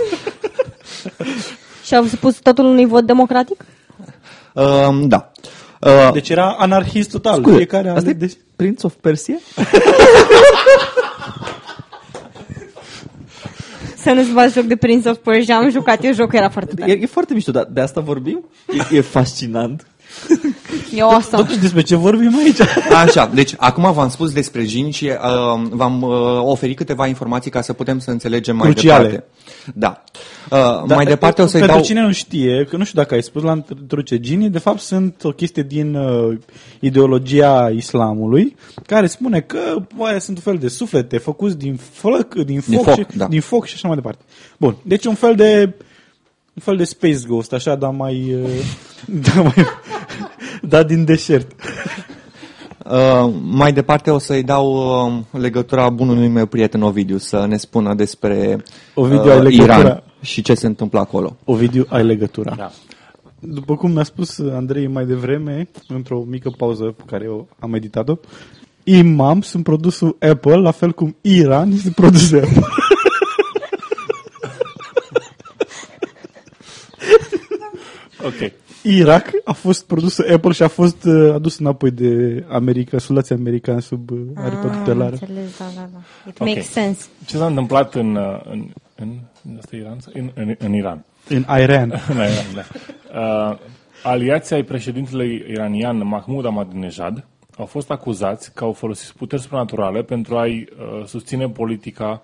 Și au spus totul unui vot democratic? Um, da. Uh, Deci era anarhist total. Scuze, Fiecare asta ale... e Deci... Prince of Persia? <laughs> Să nu-ți faci joc de Prince of Persia, am jucat eu jocul, era foarte E, tare. e foarte mișto, dar de asta vorbim? E, e fascinant. <laughs> E awesome. Totuși despre ce vorbim aici? <laughs> Așa, deci acum v-am spus despre gini și uh, v-am uh, oferit câteva informații ca să putem să înțelegem mai Cruciale. departe. Da. Uh, mai departe o să-i Pentru dau... cine nu știe, că nu știu dacă ai spus la introducere, ginii de fapt sunt o chestie din uh, ideologia islamului care spune că oaia sunt un fel de suflete făcuți din foc, din foc, Din foc, și, da. din foc și așa mai departe. Bun, deci un fel de un fel de Space Ghost, așa, dar mai, uh, <laughs> dar mai dar din deșert. Uh, mai departe o să-i dau uh, legătura bunului meu prieten Ovidiu să ne spună despre Ovidiu, ai legătura? Iran și ce se întâmplă acolo. Ovidiu, ai legătura. Da. După cum mi-a spus Andrei mai devreme, într-o mică pauză pe care eu am meditat-o, Imam sunt produsul Apple, la fel cum Iran este produsul Apple. Ok. Irak a fost produsul Apple și a fost uh, adus înapoi de America, sulații americani sub uh, aripă Ah, tutelară. înțeles, da, da, da. It Ok. makes sense. Ce s-a întâmplat în, uh, în, în, asta e Iran? În, în, în Iran. În Iran. <laughs> În Iran, da. Uh, aliații ai președintelui iranian Mahmoud Ahmadinejad au fost acuzați că au folosit puteri supranaturale pentru a-i uh, susține politica,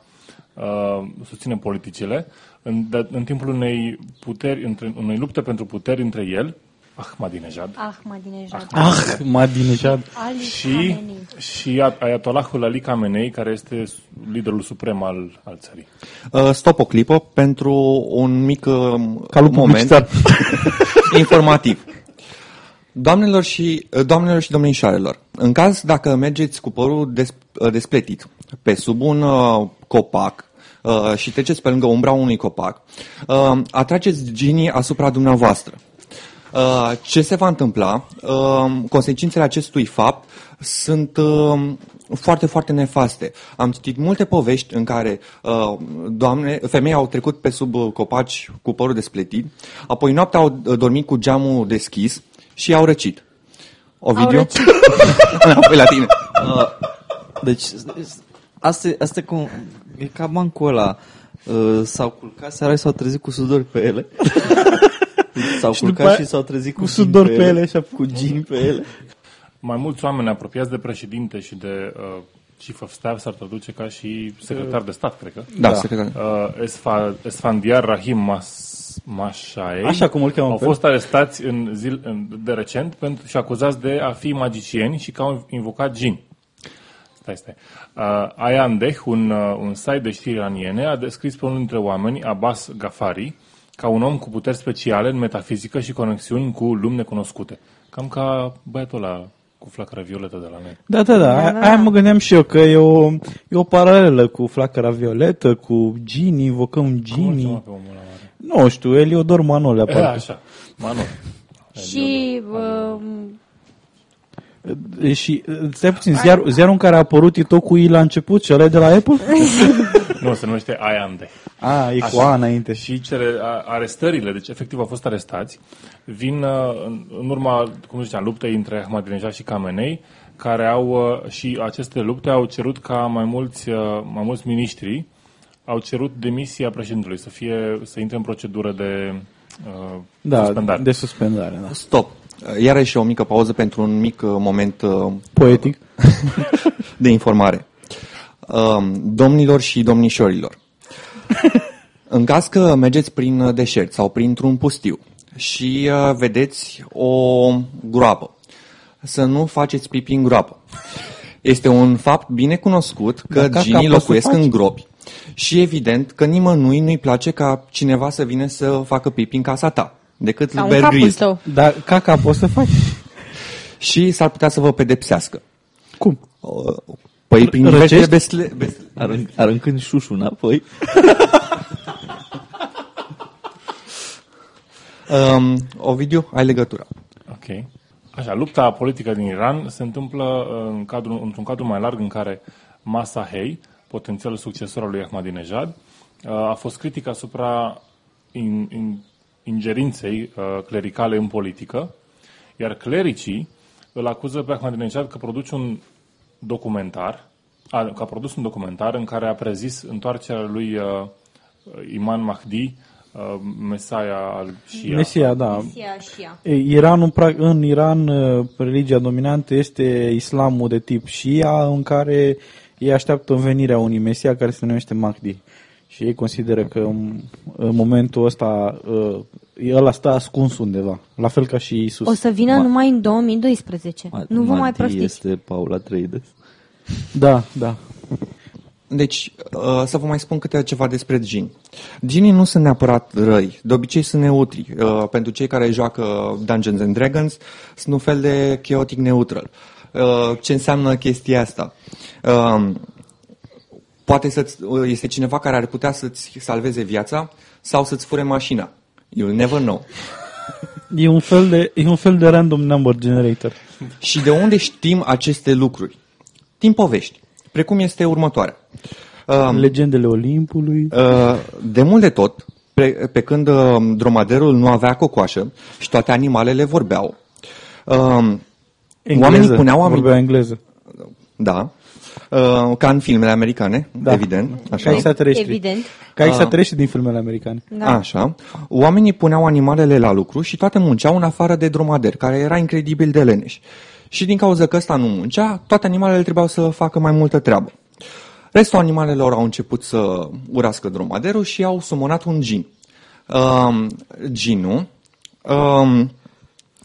uh, susține politicile în, de, în timpul unei puteri, între, unei lupte pentru puteri între el, Ahmadinejad, Ahmadinejad. Ah, Madinejad. Ali și, Khamenei. și Ayatollahul Ali Khamenei, care este liderul suprem al, al țării. Uh, stop o clipă pentru un mic uh, Calul moment publicitar. <laughs> informativ. Doamnelor și, doamnelor și domnișoarelor, în caz dacă mergeți cu părul des, despletit pe sub un uh, copac uh, și treceți pe lângă umbra unui copac, uh, atrageți ginii asupra dumneavoastră. Uh, ce se va întâmpla? Uh, consecințele acestui fapt sunt uh, foarte, foarte nefaste. Am citit multe povești în care uh, doamne, femei au trecut pe sub uh, copaci cu părul despletit, apoi noaptea au uh, dormit cu geamul deschis și au răcit. Ovidiu? răcit. <laughs> Înapoi la tine. Uh, deci, asta, e- asta e, cum, e ca bancul ăla. Uh, s-au culcat seara și s-au trezit cu sudori pe ele. <laughs> s-au Și după culcat aia și s-au trezit cu, cu gini sudori pe ele și a- Cu gini pe ele. Mai mulți oameni apropiați de președinte și de uh, chief of staff s-ar traduce ca și secretar de stat, cred că. Da, secretar. Uh, Esfa, Esfandiar Rahim Mas, Mașaei Așa cum îl cheamă au pe fost arestați în zil, în, de recent pentru, și acuzați de a fi magicieni și că au invocat gini. Stai, stai. Uh, Ayan Deh, un, uh, un site de știri iraniene, a descris pe unul dintre oameni, Abbas Gafari, ca un om cu puteri speciale în metafizică și conexiuni cu lumi necunoscute. Cam ca băiatul ăla cu flacăra violetă de la noi. Da, da, da, aia, aia mă gândeam și eu, că e o, e o paralelă cu flacăra violetă, cu Gini, invocăm Cum îl cheamă Gini. pe omul ăla mare? Nu știu, Eliodor Manolea, <laughs> E, parcă. așa, Manu. Și uh, E, Și, stai puțin, ziar, ziarul în care a apărut e tot cu I la început și ăla e de la Apple? <laughs> Nu, se numește Ayan Deh. A, e cu Așa. A înainte. Și cere, a, arestările, deci efectiv au fost arestați, vin uh, în, în urma, cum ziceam, luptei între Ahmadinejad și Khamenei, care au, uh, și aceste lupte au cerut ca mai mulți, uh, mai mulți miniștri au cerut demisia președintelui, să fie, să intre în procedură de uh, Da, suspendare. de suspendare, da. Stop. Iarăși o mică pauză pentru un mic uh, moment uh, Poetic. <laughs> de informare. Um, Domnilor și domnișorilor, <laughs> în caz că mergeți prin uh, deșert sau printr-un pustiu și uh, vedeți o groapă, să nu faceți pipi în groapă. Este un fapt bine cunoscut că Dar caca ginii poți să locuiesc faci? în gropi și evident că nimănui nu-i place ca cineva să vină să facă pipi în casa ta, decât ca un Bear capul Grylls. tău. Dar caca poți să faci? Și s-ar putea să vă pedepsească. Cum? Uh, Păi prin Răcești? diverse besle, besle, Arânc, aruncând șușul înapoi. <laughs> Um, Ovidiu, ai legătura. Ok. Așa, lupta politică din Iran se întâmplă uh, în cadrul, într-un cadru mai larg în care Masa Hei, potențialul succesor al lui Ahmadinejad, uh, a fost critic asupra in, in, ingerinței uh, clericale în politică, iar clericii îl acuză pe Ahmadinejad că produce un documentar, a, că a produs un documentar în care a prezis întoarcerea lui uh, Iman Mahdi, uh, Mesaia al Shia. Mesia, da. Mesia și ea. E, Iranul, pra- în Iran, uh, religia dominantă este islamul de tip Shia, în care ei așteaptă învenirea unui Mesia care se numește Mahdi. Și ei consideră că în, în momentul ăsta uh, ăla stă ascuns undeva, la fel ca și Isus. O să vină Ma- numai în 2012. Ma- nu vă mai Mahdi prostiți. este Paula Traides. Da, da. Deci, uh, să vă mai spun câte ceva despre gini. Ginii nu sunt neapărat răi, de obicei sunt neutri. Uh, Pentru cei care joacă Dungeons and Dragons, sunt un fel de chaotic neutral. Uh, Ce înseamnă chestia asta? Uh, Poate să este cineva care ar putea să-ți salveze viața sau să-ți fure mașina. You'll never know. E un fel de, e un fel de random number generator. Și de unde știm aceste lucruri? Din povești, precum este următoarea. Um, Legendele Olimpului. Uh, de mult de tot, pe, pe când uh, dromaderul nu avea cocoașă și toate animalele vorbeau, uh, oamenii puneau Vorbea oameni... engleză. Da, uh, ca în filmele americane, Da. evident. Ca Așa. extraterestri. Evident. Ca extraterestri din filmele americane. Da. Așa. Oamenii puneau animalele la lucru și toate munceau în afară de dromader, care era incredibil de leneș. Și din cauza că ăsta nu muncea, toate animalele trebuiau să facă mai multă treabă. Restul animalelor au început să urască dromaderul și au sumonat un gin. Um, ginul um,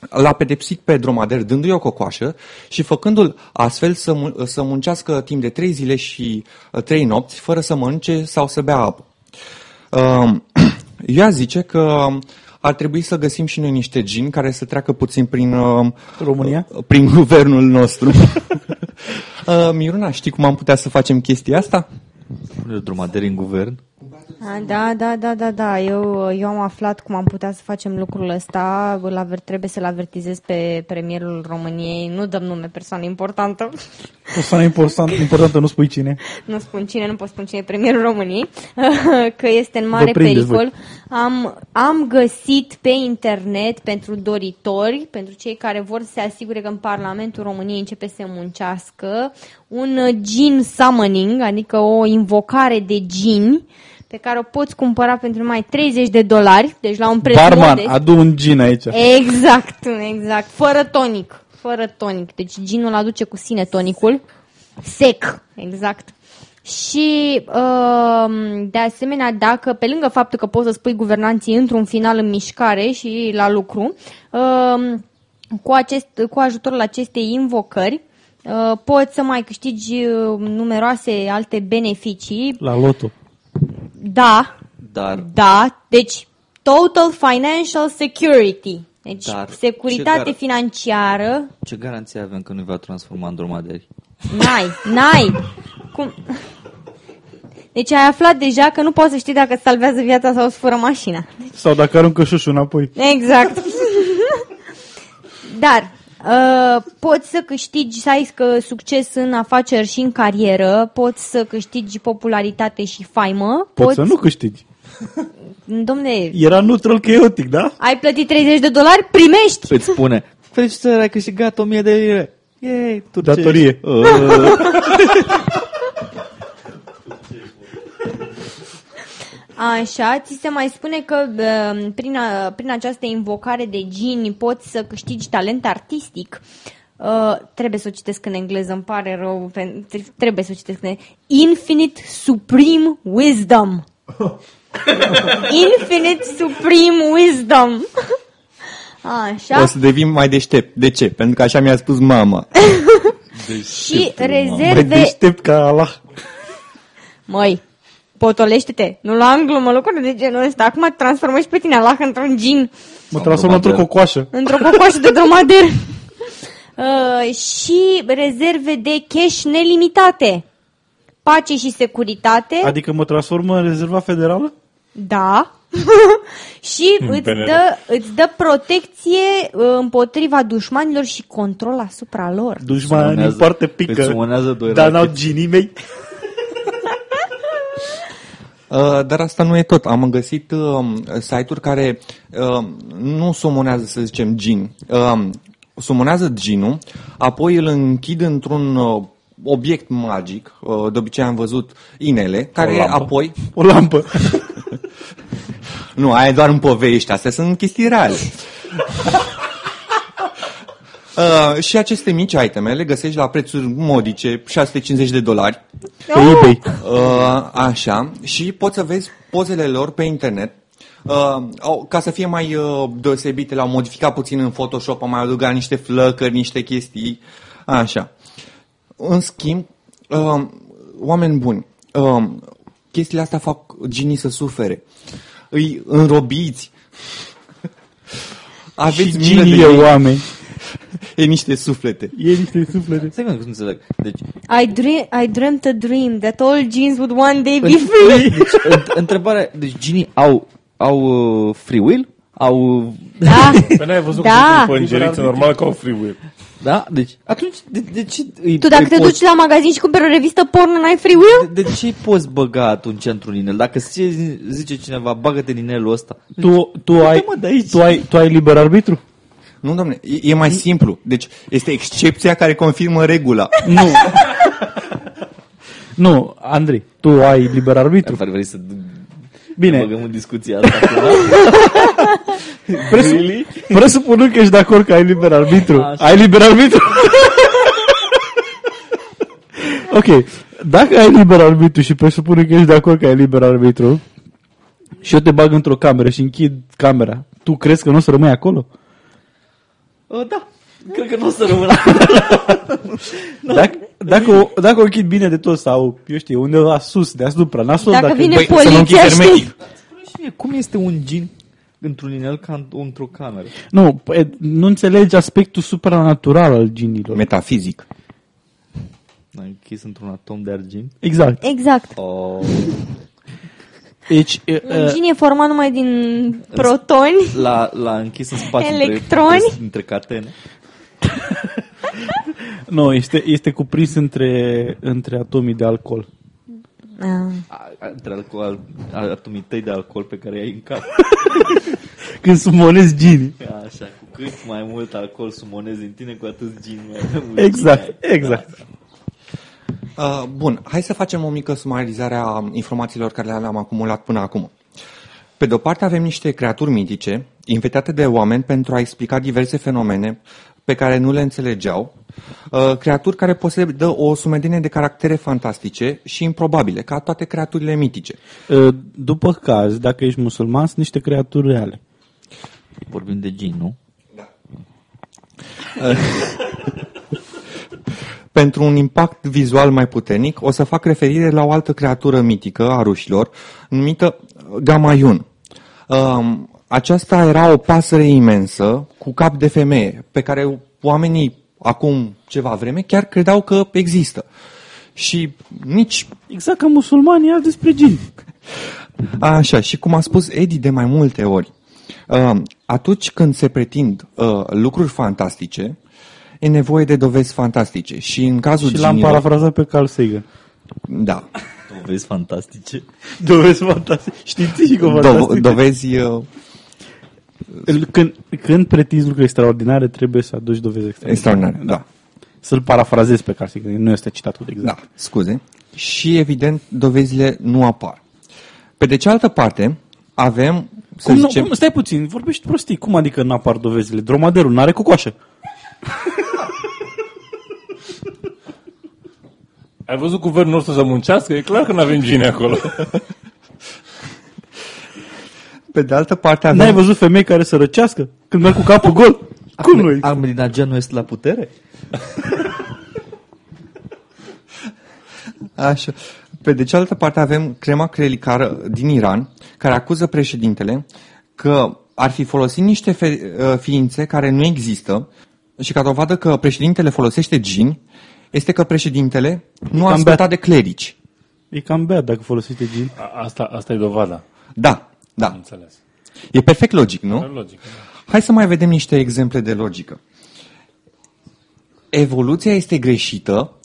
l-a pedepsit pe dromader dându-i o cocoașă și făcându-l astfel să, mu- să muncească timp de trei zile și uh, trei nopți fără să mănânce sau să bea apă. Um, <clears throat> ea zice că ar trebui să găsim și noi niște gini care să treacă puțin prin, uh, România? uh, prin <laughs> guvernul nostru. <laughs> uh, Miruna, știi cum am putea să facem chestia asta? Pune dromaderi în guvern. A, Da, da, da, da, da. Eu, eu am aflat cum am putea să facem lucrul ăsta. Îl aver, trebuie să-l avertizez pe premierul României. Nu dăm nume persoană importantă. Persoana important, importantă, nu spui cine. nu spun cine, nu pot spune cine e premierul României, <laughs> că este în mare Vă prindeți pericol. Am, am găsit pe internet pentru doritori, pentru cei care vor să se asigure că în Parlamentul României începe să muncească, un uh, gin summoning, adică o invocare de gini, pe care o poți cumpăra pentru numai 30 de dolari, deci la un preț Barman, modest. adu un gin aici. Exact, exact. Fără tonic. Fără tonic. Deci ginul aduce cu sine tonicul. Sec. Exact. Și, uh, de asemenea, dacă, pe lângă faptul că poți să spui guvernanții într-un final în mișcare și la lucru, uh, cu, acest, cu ajutorul acestei invocări, uh, poți să mai câștigi uh, numeroase alte beneficii. La loto. Da, Dar da, deci Total Financial Security. Deci Dar ce securitate gar- financiară. ce garanție avem că nu va transforma în dromedari? N-ai, n-ai. Cum? Deci ai aflat deja că nu poți să știi dacă îți salvează viața sau îți fură mașina. Sau dacă aruncă șușul înapoi. Exact. <laughs> Dar uh, poți să câștigi, să ai că succes în afaceri și în carieră, poți să câștigi popularitate și faimă. Poți să nu câștigi. <laughs> Domne, Era neutral chaotic, da? ai plătit 30 de dolari, primești. Îți spune, felicitări, ai câștigat 1000 de lire. Yay, turcești. Datorie. <laughs> Uh, <laughs> Așa, ți se mai spune că uh, prin, a, prin această invocare de gini poți să câștigi talent artistic. Uh, trebuie să o citesc în engleză, îmi pare rău, pen- trebuie să o citesc în Infinite Supreme Wisdom. <laughs> Infinite Supreme Wisdom. Așa. O să devin mai deștept. De ce? Pentru că așa mi-a spus mama. <laughs> și Mai rezerve... deștept ca Allah. Măi, potolește-te. Nu la în glumă, lucruri de genul ăsta. Acum te transformă și pe tine Allah într-un gin. Mă transform într-o cocoașă. într-o cocoașă de dromader. Uh, și rezerve de cash nelimitate. Pace și securitate. Adică mă transformă în rezerva federală? Da. <laughs> și îți PNR. dă, îți dă protecție uh, împotriva dușmanilor și control asupra lor. Dușmanii Sumonează- foarte pică. îți sumonează doi Dar n-au rachete. ginii mei. Uh, dar asta nu e tot. Am găsit uh, site-uri care uh, nu sumonează, să zicem, gin. Uh, sumonează ginul, apoi îl închid într-un uh, obiect magic, uh, de obicei am văzut inele, care lampă. apoi... O lampă. <laughs> Nu, aia e doar în povești, astea sunt chestii reale. <laughs> Uh, și aceste mici iteme le găsești la prețuri modice, 650 de dolari. Pe eBay. Uh, așa, și poți să vezi pozele lor pe internet. Uh, au, ca să fie mai uh, deosebite, le-au modificat puțin în Photoshop, au mai adăugat niște flăcări, niște chestii. Așa. În schimb, uh, oameni buni, uh, chestiile astea fac genii să sufere. Îi înrobiți. Aveți Și milă de ginii e ei. oameni. <laughs> E niște suflete. E niște suflete. Stai că nu înțeleg. Deci, I, dream, I dreamt a dream that all jeans would one day be free. <laughs> deci înt- întrebarea, deci genii au, au uh, free will? Au, Da. <laughs> Păi n-ai văzut Da. cum sunt îngeriți normal ca o free will. da? Deci, atunci, de, de ce îi, Tu dacă îi te poți, duci la magazin și cumperi o revistă porno, n-ai free will? de, de ce îi poți băga atunci într-un inel? Dacă zi- zice cineva, bagă-te în inelul ăsta. Tu, tu, ai, mă de aici. tu, ai, tu ai liber arbitru? Nu, domne, e, e mai simplu. Deci este excepția care confirmă regula. Nu. nu, Andrei, tu ai liber arbitru. Ar vrei să Bine, băgăm în discuția asta. acum? <laughs> presu- presupunând că ești de acord că ai liber arbitru. Așa. Ai liber arbitru? <laughs> ok, dacă ai liber arbitru și presupunând că ești de acord că ai liber arbitru și eu te bag într-o cameră și închid camera, tu crezi că nu o să rămâi acolo? Uh, da, cred că nu o să rămână. <laughs> Dacă, dacă, o, dacă o închid bine de tot sau, eu știu, undeva sus, deasupra, nasol, Dacă dacă vine Băi, să nu poliția, închizi știi? hermetic. Și mie, cum este un gin într-un inel ca în- într-o cameră? Nu, păi, nu înțelegi aspectul supranatural al ginilor. Metafizic. L-am închis într-un atom de argint. Exact. Exact. Oh. Deci, uh, Un gin e format numai din protoni. <laughs> L-a, l-a închis în spațiu Electroni? între, între, între catene. <laughs> nu, este, este cuprins între, între atomii de alcool. Ah. A- a- Între alcool, a- atomii tăi de alcool pe care ai în cap. <laughs> Când sumonezi ginii. Așa, cu cât mai mult alcool sumonezi în tine, cu atât gin mai mult Exact, gin ai. exact. Uh, bun, hai să facem o mică sumarizare a informațiilor care le-am acumulat până acum. Pe de-o parte avem niște creaturi mitice, inventate de oameni pentru a explica diverse fenomene pe care nu le înțelegeau, uh, creaturi care posedă o sumedenie de caractere fantastice și improbabile, ca toate creaturile mitice. Uh, După caz, dacă ești musulman, sunt niște creaturi reale. Vorbim de gin, nu? <laughs> Pentru un impact vizual mai puternic, o să fac referire la o altă creatură mitică a rușilor, numită Gamayun. Um, aceasta era o pasăre imensă cu cap de femeie, pe care oamenii acum ceva vreme chiar credeau că există. Și nici Exact ca musulmanii al despre gini. <laughs> Așa, și cum a spus Edi de mai multe ori, uh, atunci când se pretind uh, lucruri fantastice, e nevoie de dovezi fantastice. Și în cazul Și l-am genilor- parafrazat pe Carl Sagan. Da. Vezi fantastice. Dovezi fantastice. Științifică Do- fantastice. dovezi uh, Când, când pretinzi lucruri extraordinare, trebuie să aduci dovezi extraordinare. extraordinare. Da. Să-l parafrazez pe Carl Sagan. Nu este citatul exact. Da, scuze. Și evident, dovezile nu apar. Pe de cealaltă parte, avem, să Cum, nu, zicem, cum, stai puțin, vorbești prostii. Cum adică nu apar dovezile? Dromaderul n-are cocoașă. <laughs> <laughs> Ai văzut guvernul nostru să muncească? E clar că nu avem gine acolo. <laughs> pe de altă parte N-ai avem, văzut femei care să răcească când merg cu capul gol? Cum nu? Ahmadinejad nu este la putere? <laughs> Așa. Pe de cealaltă parte avem crema crelicară din Iran, care acuză președintele că ar fi folosit niște fe- uh, ființe care nu există și ca dovadă că președintele folosește gin, este că președintele nu a cam ascultat beat. de clerici. E cam beat dacă folosește gin. A- Asta, asta e dovada. Da, Am da. înțeles. E perfect logic, nu? E logic. da. Hai să mai vedem niște exemple de logică. Evoluția este greșită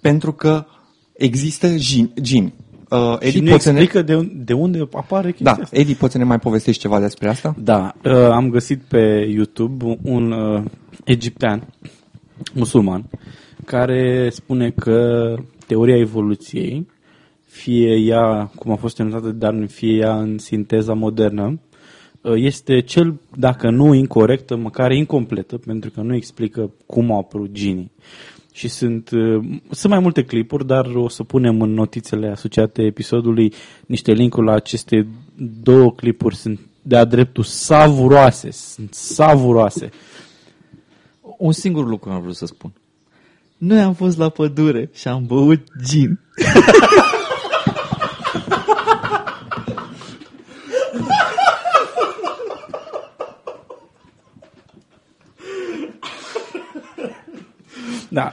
pentru că există gin. gin. Uh, Și Edi, nu poți să ne... explică de, un- de unde apare chestia Da, asta. Edi, poți să ne mai povestești ceva despre asta? Da, uh, am găsit pe YouTube un uh, egiptean musulman care spune că teoria evoluției, fie ea, cum a fost denotată de Darwin, fie ea în sinteza modernă, uh, este cel, dacă nu incorrectă, măcar incompletă, pentru că nu explică cum au apărut ginii. Și sunt, uh, sunt mai multe clipuri, dar o să punem în notițele asociate episodului niște linkuri la aceste două clipuri. Sunt de-a dreptul savuroase, sunt savuroase. Un singur lucru am vrut să spun. Noi am fost la pădure și am băut gin. <laughs> Da,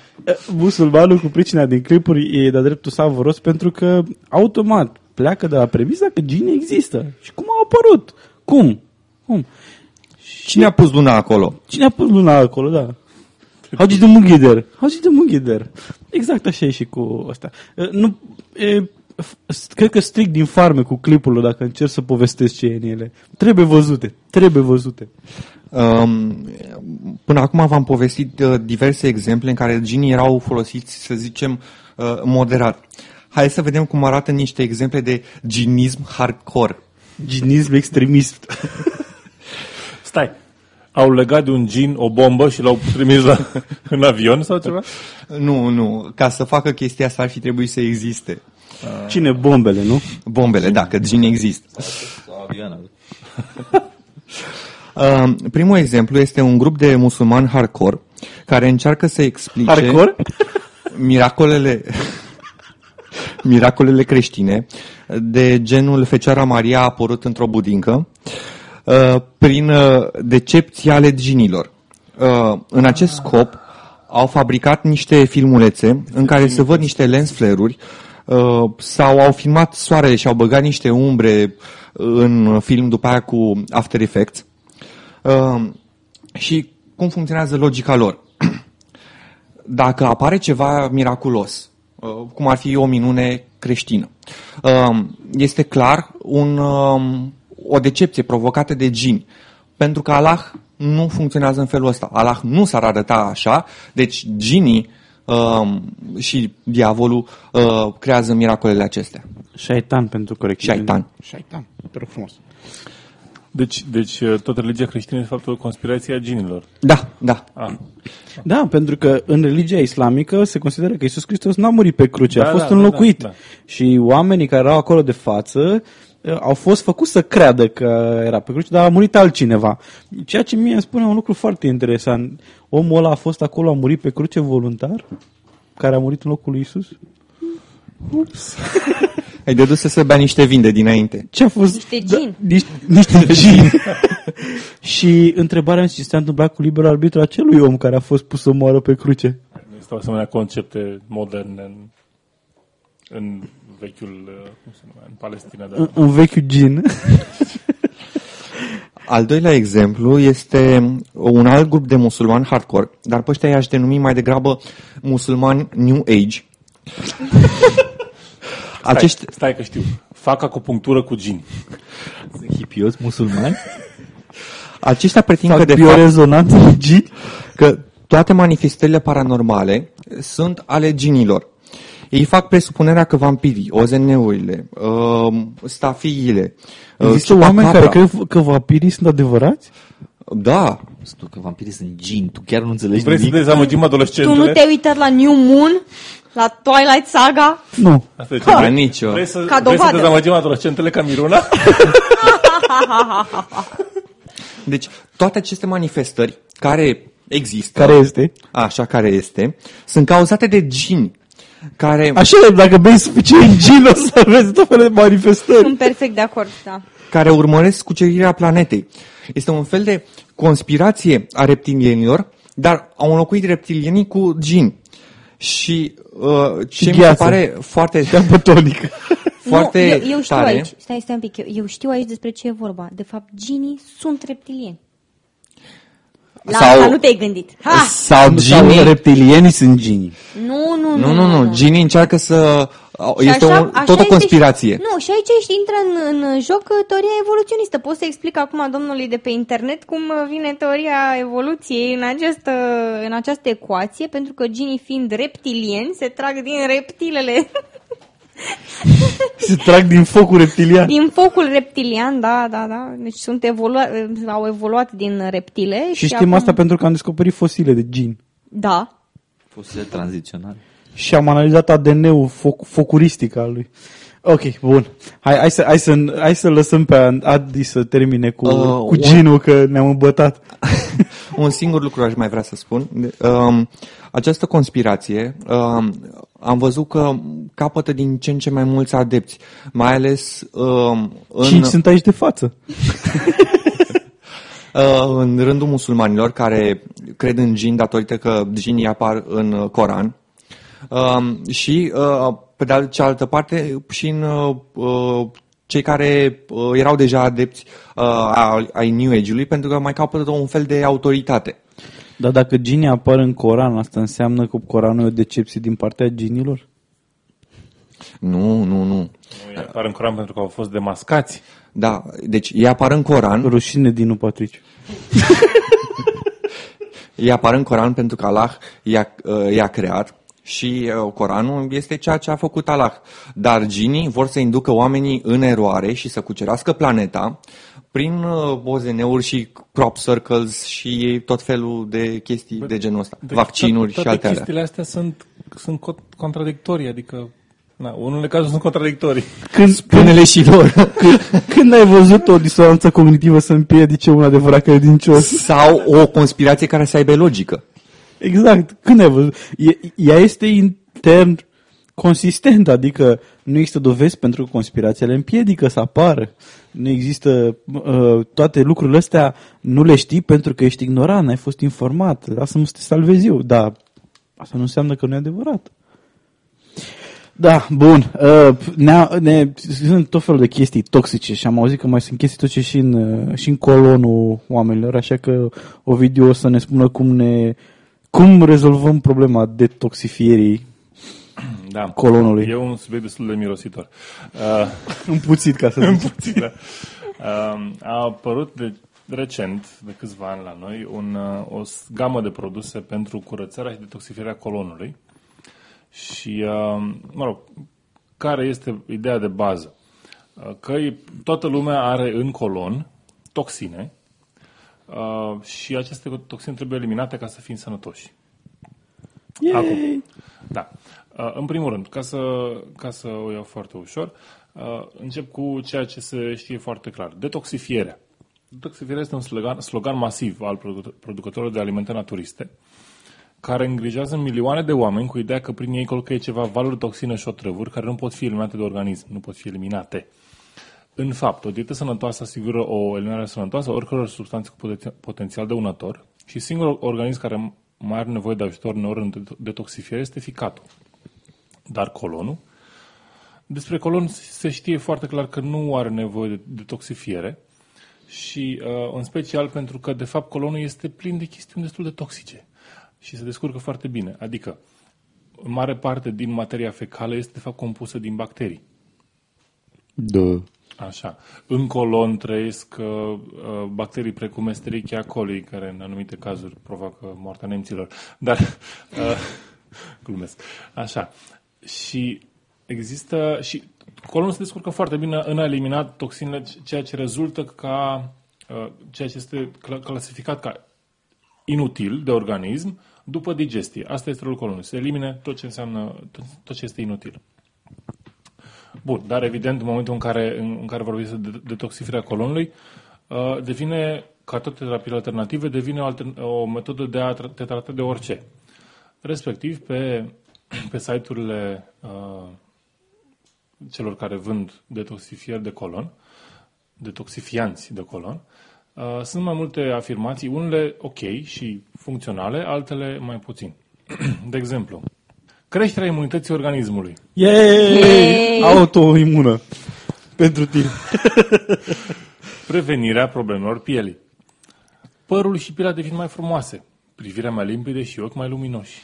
musulmanul cu pricina din clipuri e de-a dreptul savuros pentru că automat pleacă de la premisa că ginii există. Și cum au apărut? Cum? Cum? Cine a pus luna acolo? Cine a pus luna acolo, da? Hagi de Mughider. Hagi de Mughider. Exact așa e și cu asta. Nu, e, f- cred că strict din farme cu clipurile, dacă încerc să povestesc ce e în ele. Trebuie văzute. Trebuie văzute. Um, până acum v-am povestit uh, diverse exemple în care ginii erau folosiți, să zicem, uh, moderat. Hai să vedem cum arată niște exemple de ginism hardcore. Ginism extremist. <laughs> Stai. Au legat de un gin o bombă și l-au trimis la, <laughs> în avion sau ceva? Nu, nu. Ca să facă chestia asta ar fi trebuit să existe. Cine bombele, nu? Bombele, da, că gin există. Sau avioană. <laughs> Uh, primul exemplu este un grup de musulmani hardcore care încearcă să explice Hardcore? miracolele miracolele creștine de genul Fecioara Maria a apărut într-o budincă uh, prin uh, decepții ale ginilor. Uh, În acest scop au fabricat niște filmulețe în care se văd niște lens flare-uri uh, sau au filmat soarele și au băgat niște umbre în film după aia cu After Effects. Uh, și cum funcționează logica lor? <clears throat> Dacă apare ceva miraculos, uh, cum ar fi o minune creștină, uh, este clar un, uh, o decepție provocată de gini. Pentru că Allah nu funcționează în felul ăsta. Allah nu s-ar arăta așa, deci ginii uh, și diavolul uh, creează miracolele acestea. Șaitan pentru corecție. Șaitan. Șaitan. Te rog frumos. Deci, deci uh, tot religia creștină este faptul conspirația ginilor. Da, da. Ah. Da, pentru că în religia islamică se consideră că Isus Hristos n-a murit pe cruce, Da, a fost da, da, înlocuit. da, da. Și oamenii care erau acolo de față eh, au fost făcuți să creadă că era pe cruce, dar a murit altcineva. Ceea ce mie îmi spune un lucru foarte interesant. Omul ăla a fost acolo, a murit pe cruce voluntar? Care a murit în locul lui Isus? <laughs> Ai dedus să se bea niște vin de dinainte. Ce a fost? Niște gin. Da, niște, niște <laughs> gin. și întrebarea este ce s-a întâmplat cu liberul arbitru acelui om care a fost pus să moară pe cruce. Există asemenea concepte moderne în, în vechiul, uh, cum se numea, în Palestina. În, Dar... în vechiul gin. <laughs> Al doilea exemplu este un alt grup de musulmani hardcore, dar pe ăștia i-aș denumi mai degrabă musulmani New Age. Acești, Stai, stai că știu. Fac acupunctură cu gin. Hipios musulmani? <laughs> aceștia pretind că Fac de fapt biorezonanță de gin. că toate manifestările paranormale sunt ale ginilor. Ei fac presupunerea că vampirii, OZN-urile, uh, stafiile, uh, Există oameni care chupacabra- cred că vampirii sunt adevărați? Da, Tu că vampirii sunt gin, tu chiar nu înțelegi Vrei să nimic? dezamăgim Tu adolescentele? nu te-ai uitat la New Moon? La Twilight Saga? Nu. Asta e ce da, vrei? nici eu. Vrei să, Ca vrei să dovadă. dezamăgim adolescentele ca Miruna? <laughs> Deci toate aceste manifestări care există, Care este? așa care este, sunt cauzate de gini care, Așa, dacă bei suficient gin, o să vezi tot felul de manifestări. Sunt perfect de acord, da. care urmăresc cucerirea planetei. Este un fel de conspirație a reptilienilor, dar au înlocuit reptilienii cu gini. Și uh, ce mi se gheață. pare foarte, Apă tonică. <laughs> foarte nu, eu, eu știu tare, aici, stai, stai un pic, eu, eu știu aici despre ce e vorba. De fapt, ginii sunt reptilieni. La Sau- asta nu te-ai gândit. Ha! sau Sau ginii, reptilienii sunt ginii. Nu, nu, nu, nu, nu, ginii încearcă să, Și este așa- un, așa tot o este conspirație. Și, nu, și aici ești, intră în, în joc uh, teoria evoluționistă. Pot să explic acum domnului de pe internet cum uh, vine teoria evoluției în această, în această ecuație, pentru că ginii fiind reptilieni se trag din reptilele, <laughs> <laughs> Se trag din focul reptilian. din focul reptilian, da, da, da. Deci sunt evolu- au evoluat din reptile. Și știm asta pentru că am descoperit fosile de gin. Da. Fosile tranziționale. Și am analizat ADN-ul foc, focuristic al lui. Ok, bun. Hai, hai, să, hai, să, hai să lăsăm pe Adi să termine cu, Uh, cu un- ginul, că ne-am îmbătat. <laughs> Un singur lucru aș mai vrea să spun. Um, această conspirație um, am văzut că capătă din ce în ce mai mulți adepți, mai ales um, în, Cinci sunt aici de față. <laughs> uh, în rândul musulmanilor care cred în gin datorită că ginii apar în uh, Coran. Um, și, uh, pe de cealaltă parte, și în uh, uh, cei care uh, erau deja adepți uh, ai ai New Age-ului, pentru că mai capătă un fel de autoritate. Dar dacă ginii apar în Coran, asta înseamnă că Coranul e o decepție din partea ginilor? Nu, nu, nu. Nu, ei apar în Coran pentru că au fost demascați. Da, deci ei apar în Coran, Rușine din Patriciu. <laughs> ei apar în Coran pentru că Allah i-a, uh, i-a creat și uh, Coranul este ceea ce a făcut Allah. Dar ginii vor să inducă oamenii în eroare și să cucerească planeta prin uh, OZN-uri și crop circles și tot felul de chestii de genul ăsta. Deci Vaccinuri toate, și altele. chestiile astea sunt, sunt co- contradictorii, adică na, unele cazuri sunt contradictorii. Când, <laughs> Spune-le și lor. <laughs> când, când ai văzut o disonanță cognitivă să împiedice un adevărat credincios? Sau o conspirație care să aibă logică. Exact. Când ai văzut? E, ea este intern consistent, adică nu există dovezi pentru că conspirația le împiedică să apară. Nu există uh, toate lucrurile astea, nu le știi pentru că ești ignorant, n-ai fost informat. Lasă-mă să te salvez eu. Da, asta nu înseamnă că nu e adevărat. Da, bun. Uh, ne, ne, sunt tot felul de chestii toxice și am auzit că mai sunt chestii toxice și în, uh, și în colonul oamenilor, așa că o video o să ne spună cum ne cum rezolvăm problema detoxifierii Da. colonului. E un subiect destul de mirositor. <laughs> Uh, Împuțit, ca să zic. puțin, da. Uh, a apărut de recent, de câțiva ani la noi, un, uh, o s- gamă de produse pentru curățarea și detoxifierea colonului. Și, uh, mă rog, care este ideea de bază? Uh, Că e- toată lumea are în colon toxine uh, și aceste toxine trebuie eliminate ca să fim sănătoși. Acum, da. Uh, în primul rând, ca să, ca să o iau foarte ușor, uh, încep cu ceea ce se știe foarte clar. Detoxifierea. Detoxifierea este un slogan, slogan masiv al produ- producătorilor de alimente naturiste, care îngrijează milioane de oameni cu ideea că prin ei călcăie ceva valuri, toxine și otrăvuri care nu pot fi eliminate de organism, nu pot fi eliminate. În fapt, o dietă sănătoasă asigură o eliminare sănătoasă a oricăror substanțe cu poten- potențial dăunător și singurul organism care mai are nevoie de ajutor uneori în det- detoxifiere este ficatul. Dar colonul? Despre colon se știe foarte clar că nu are nevoie de detoxifiere și uh, în special pentru că de fapt colonul este plin de chestiuni destul de toxice și se descurcă foarte bine. Adică, în mare parte din materia fecală este de fapt compusă din bacterii. Da. Așa. În colon trăiesc uh, uh, bacterii precum Escherichia coli, care în anumite cazuri provoacă moartea nemților. Dar, uh, <laughs> glumesc. Așa. Și există, și colonul se descurcă foarte bine în a elimina toxinele, ceea ce rezultă ca, uh, ceea ce este cla- clasificat ca inutil de organism după digestie. Asta este rolul colonului. Să elimine tot ce înseamnă, tot, tot ce este inutil. Bun, dar evident, în momentul în care, în, în care vorbim de detoxificarea colonului, uh, devine, ca toate terapiile alternative, devine o, altern, o metodă de a tra- te trata de orice. Respectiv, pe, <clears throat> pe site-urile uh, celor care vând detoxifieri de colon, detoxifianți de colon, uh, sunt mai multe afirmații, unele ok și funcționale, altele mai puțin. <clears throat> De exemplu, creșterea imunității organismului. Yay! Yay! Autoimună. Pentru tine. <laughs> Prevenirea problemelor pielii. Părul și pielea devin mai frumoase, privirea mai limpede și ochi mai luminoși.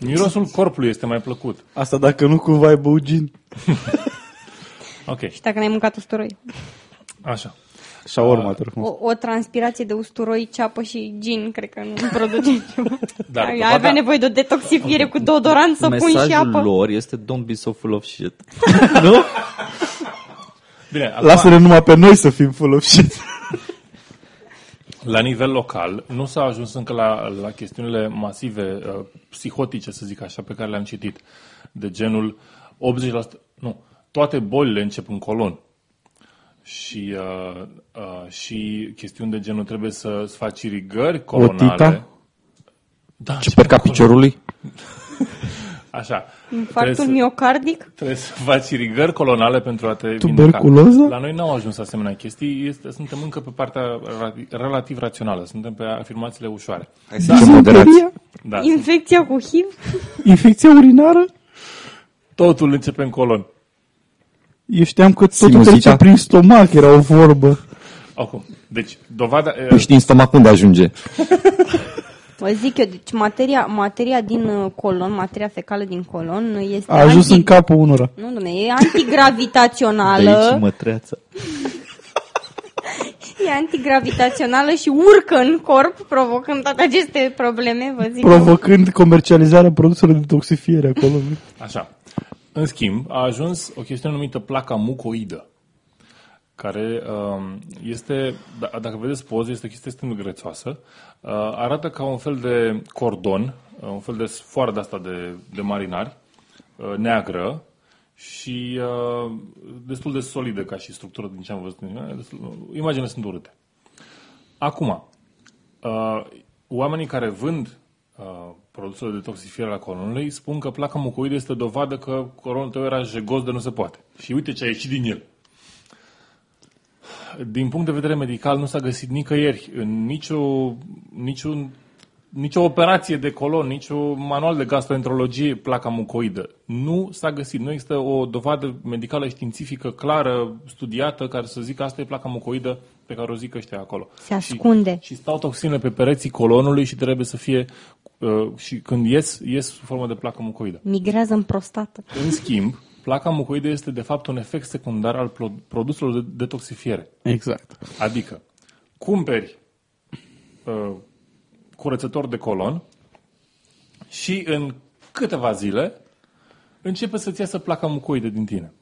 Mirosul corpului este mai plăcut. Asta dacă nu cumva ai băut gin. <laughs> Ok, Și dacă n-ai mâncat usturoi. așa. Shawarma, te rog frumos. O, o transpirație de usturoi, ceapă și gin, cred că nu produce <laughs> ceva. Dar Ai dovada- avea nevoie de o detoxifiere cu deodorant, să pun și Mesajul apă. lor este don't be so full of shit. <laughs> Bine, acum, Lasă-ne numai pe noi să fim full of shit. la nivel local, nu s-a ajuns încă la, la chestiunile masive, uh, psihotice, să zic așa, pe care le-am citit. De genul 80%, nu, toate bolile încep în colon. Și, uh, uh, și chestiuni de genul trebuie să îți faci irigări colonale. Otita? Da, Ciuperca piciorului? <laughs> Așa. Infarctul Trebuie să- miocardic? Trebuie să faci irigări colonale pentru a te Tuberculoză? vindeca. La noi n-au ajuns asemenea chestii, este, suntem încă pe partea ra- relativ rațională, suntem pe afirmațiile ușoare. Hai să fim moderați. Dizenteria? Da, Infecția cu HIV? Infecția urinară? totul începe în colon. Eu știam că totul Sinuzita? trece prin stomac, era o vorbă. Acum, deci, dovada... Păi știi în stomac unde ajunge? Vă zic eu, deci materia, materia din uh, colon, materia fecală din colon este A ajuns anti... în capul unora. Nu, domne, e De antigravitațională, aici mătreața. <laughs> e antigravitațională și urcă în corp, provocând toate aceste probleme, vă zic. eu. Provocând comercializarea produselor de toxifiere acolo. Așa. În schimb, a ajuns o chestiune numită placa mucoidă, care um, este, da- dacă vedeți poze, este o chestie extrem de grețoasă. Uh, arată ca un fel de cordon, uh, un fel de sfoară de asta de, de marinari, uh, neagră și uh, destul de solidă ca și structură din ce am văzut. Destul- Imaginele sunt urâte. Acum, uh, oamenii care vând uh, produsele de toxifiere la colonului spun că placa mucoidă este dovadă că colonul tău era jegos de nu se poate. Și uite ce a ieșit din el. Din punct de vedere medical nu s-a găsit nicăieri în nicio, niciun, nicio operație de colon, nicio manual de gastroenterologie placa mucoidă. Nu s-a găsit. Nu există o dovadă medicală științifică clară, studiată, care să zică asta e placa mucoidă pe care o zic ăștia acolo. Se ascunde. Și, și stau toxine pe pereții colonului și trebuie să fie uh, și când ies, ies sub formă de placă mucoidă. Migrează în prostată. În schimb, placa mucoidă este de fapt un efect secundar al pro- produselor de detoxifiere. Exact. Adică, cumperi uh, curățător de colon și în câteva zile începe să-ți iasă placa mucoidă din tine.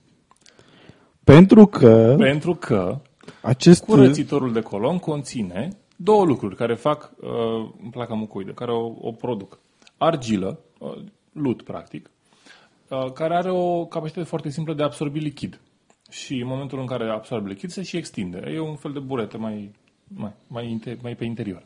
Pentru că Pentru că Acest... Curățitorul de colon conține două lucruri care fac uh, placa mucoidă, care o, o produc. Argilă, uh, lut practic, uh, care are o capacitate foarte simplă de a absorbi lichid. Și în momentul în care absorbe lichid se și extinde. E un fel de burete mai, mai, mai, inter, mai pe interior.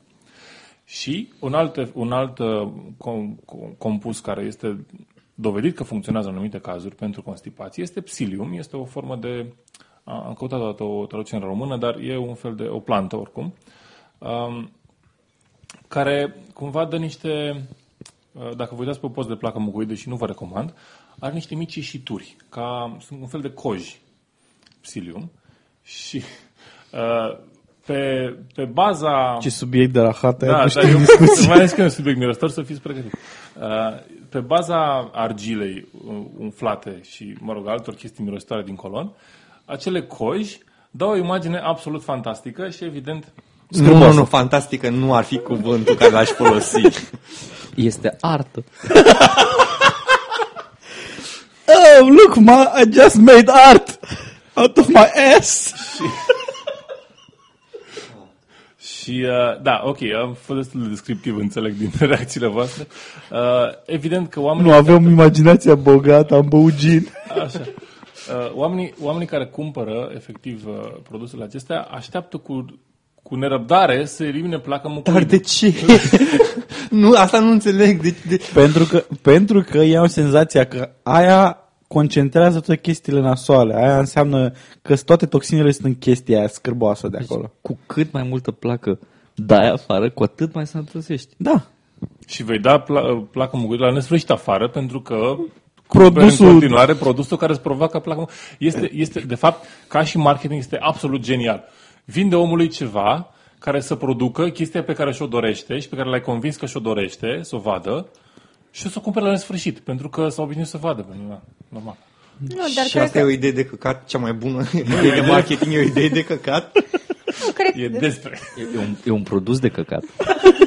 Și un alt, un alt uh, com, com, compus care este dovedit că funcționează în anumite cazuri pentru constipație este psilium. Este o formă de... Am căutat o, o traducere în română, dar e un fel de o plantă oricum, um, care cumva dă niște... uh, Dacă vă uitați pe o post de placă mucoidă și nu vă recomand, are niște mici ieșituri, ca sunt un fel de coji psilium și uh, pe, pe baza... Ce subiect de la hată Da, ai dar eu, <laughs> mai ales că e un subiect mirostor, să fiți pregătiți. Uh, pe baza argilei uh, umflate și, mă rog, altor chestii mirositoare din colon, acele coji dau o imagine absolut fantastică și, evident, Nu, nu, nu, fantastică nu ar fi cuvântul care l-aș folosi. <laughs> Este artă. <laughs> Oh, look, ma, I just made art out of my ass. Și, uh, da, ok, am fost destul de descriptiv, înțeleg, din <laughs> reacțiile voastre. Uh, evident că oamenii... Nu avem imaginația bogată, am băut gin. Așa. Uh, oamenii, oamenii care cumpără, efectiv, uh, produsele acestea, așteaptă cu, cu nerăbdare să elimine placa mucoidă. Dar de ce? <laughs> nu, asta nu înțeleg. De, de... Pentru că, pentru că ei au senzația că aia concentrează toate chestiile nasoale. Aia înseamnă că toate toxinele sunt în chestia aia scârboasă de acolo. Cu cât mai multă placă dai afară, cu atât mai sănătosești. Da. Și vei da pla- placa mucoidă la nesfârșit afară, pentru că Produsul- în continuare produsul care îți provoacă placa mucoidă. Este, este, de fapt, ca și marketing, este absolut genial. Vinde omului ceva care să producă chestia pe care și-o dorește și pe care l-ai convins că și-o dorește, să o vadă, și o să o cumpere la nesfârșit, pentru că s-a obișnuit să vadă. Pentru că, normal. Nu, dar și cred asta că, e o idee de căcat, cea mai bună idee de marketing, e o idee de căcat. nu, cred, E despre. E un, e un produs de căcat. <laughs>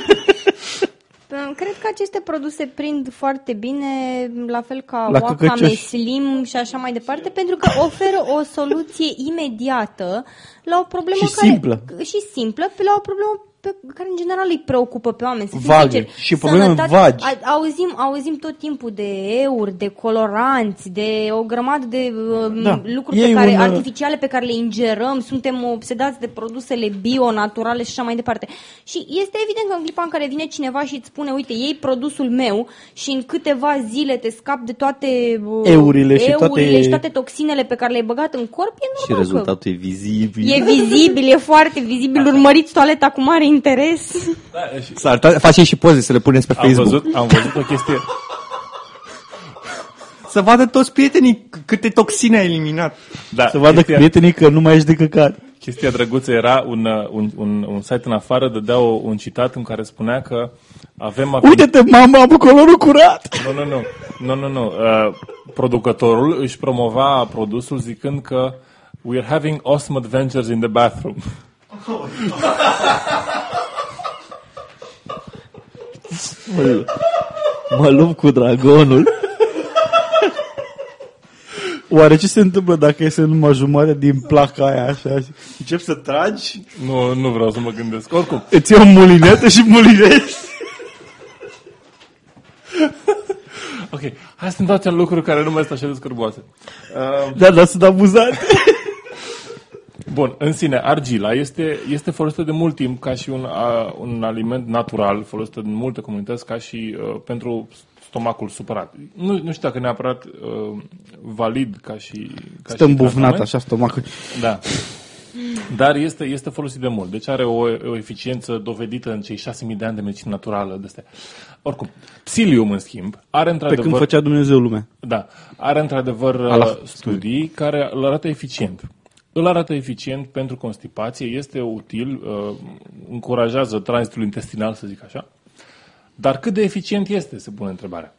cred că aceste produse prind foarte bine, la fel ca La Wakame căcăcioși. Slim și așa mai departe, pentru că oferă o soluție imediată la o problemă Și care... simplă. Și simplă, pe la o problemă pe care în general îi preocupă pe oameni. Să fim Vagă. sinceri. Și probleme Sănătate- vagi. A, auzim, auzim tot timpul de euri, de coloranți, de o grămadă de uh, Da. lucruri E pe care, un, uh, artificiale pe care le ingerăm, suntem obsedați de produsele bio, naturale și așa mai departe. Și este evident că în clipa în care vine cineva și îți spune, uite, iei produsul meu și în câteva zile te scap de toate uh, Eurile și eurile toate- și toate toxinele pe care le-ai băgat în corp, e Și normal că rezultatul e vizibil. E vizibil, e foarte vizibil, urmăriți toaleta cu mare interes. Da, și Să arăta, facem și poze să le puneți pe am, Facebook. văzut, am văzut o chestie. Să vadă toți prietenii c- câte toxine ai eliminat. Da, Să vadă chestia, prietenii că nu mai ești de căcat. chestia drăguță era un, uh, un, un, un site în afară, dădea o, un citat în care spunea că avem... afin- Uite-te, mama, am colorul curat! Nu, nu, nu. nu, nu, nu. Uh, producătorul își promova produsul zicând că we are having awesome adventures in the bathroom. <laughs> Mă, mă lupt cu dragonul. Oare ce se întâmplă dacă este numai jumătate din placa aia așa? și Încep să tragi, Nu, nu vreau să mă gândesc. Oricum, îți iei o mulinetă și mulinești. ok. Hai să ne dau lucruri care nu mai sunt așa de scârboase. Uh, Da, dar sunt amuzante. Bun, în sine, argila este, este folosită de mult timp ca și un, a, un aliment natural, folosită în multe comunități ca și uh, pentru stomacul supărat. Nu, nu știu dacă neapărat uh, valid ca și ca Stă și îmbufnat tratament. așa stomacul. Da. Dar este, este folosit de mult. Deci are o, o eficiență dovedită în cei 6.000 de ani de medicină naturală. De astea. Oricum, psilium, în schimb, are Pe într-adevăr... când făcea Dumnezeu lumea. Da, are într-adevăr Allah. uh, studii care îl arată eficient. Îl arată eficient pentru constipație, este util, uh, încurajează tranzitul intestinal, să zic așa. Dar cât de eficient este, se pune întrebarea.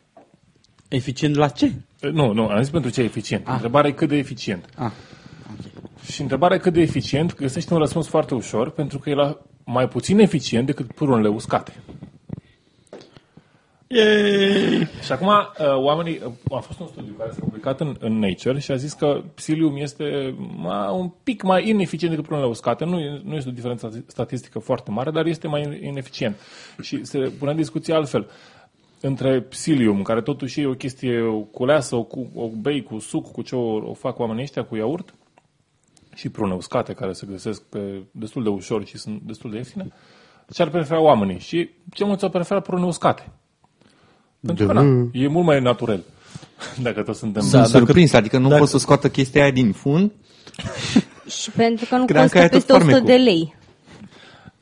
Eficient la ce? Uh, Nu, nu, am zis pentru ce e eficient. Întrebarea e cât de eficient. Ah. Și întrebarea e cât de eficient, găsește un răspuns foarte ușor, pentru că e la mai puțin eficient decât purunele uscate. Yay! Și acum, uh, oamenii, uh, a fost un studiu care s-a publicat în, în Nature și a zis că psilium este ma, un pic mai ineficient decât prunele uscate. Nu, e- nu este o diferență statistică foarte mare, dar este mai ineficient. Și se pune în discuție altfel. Între psilium, care totuși e o chestie culeasă, o, cu, o bei cu suc, cu ce o, o fac oamenii ăștia, cu iaurt, și prune uscate, care se găsesc pe destul de ușor și sunt destul de ieftine, ce ar prefera oamenii? Și cel mulți au preferat prune uscate. Pentru că na, e mult mai naturel. <laughs> Dacă tot suntem... Sunt surprins, adică nu dacă- pot să scoată chestia aia din fund. <laughs> Și pentru că nu Credeam că costă e tot peste 100 farmecul. de lei.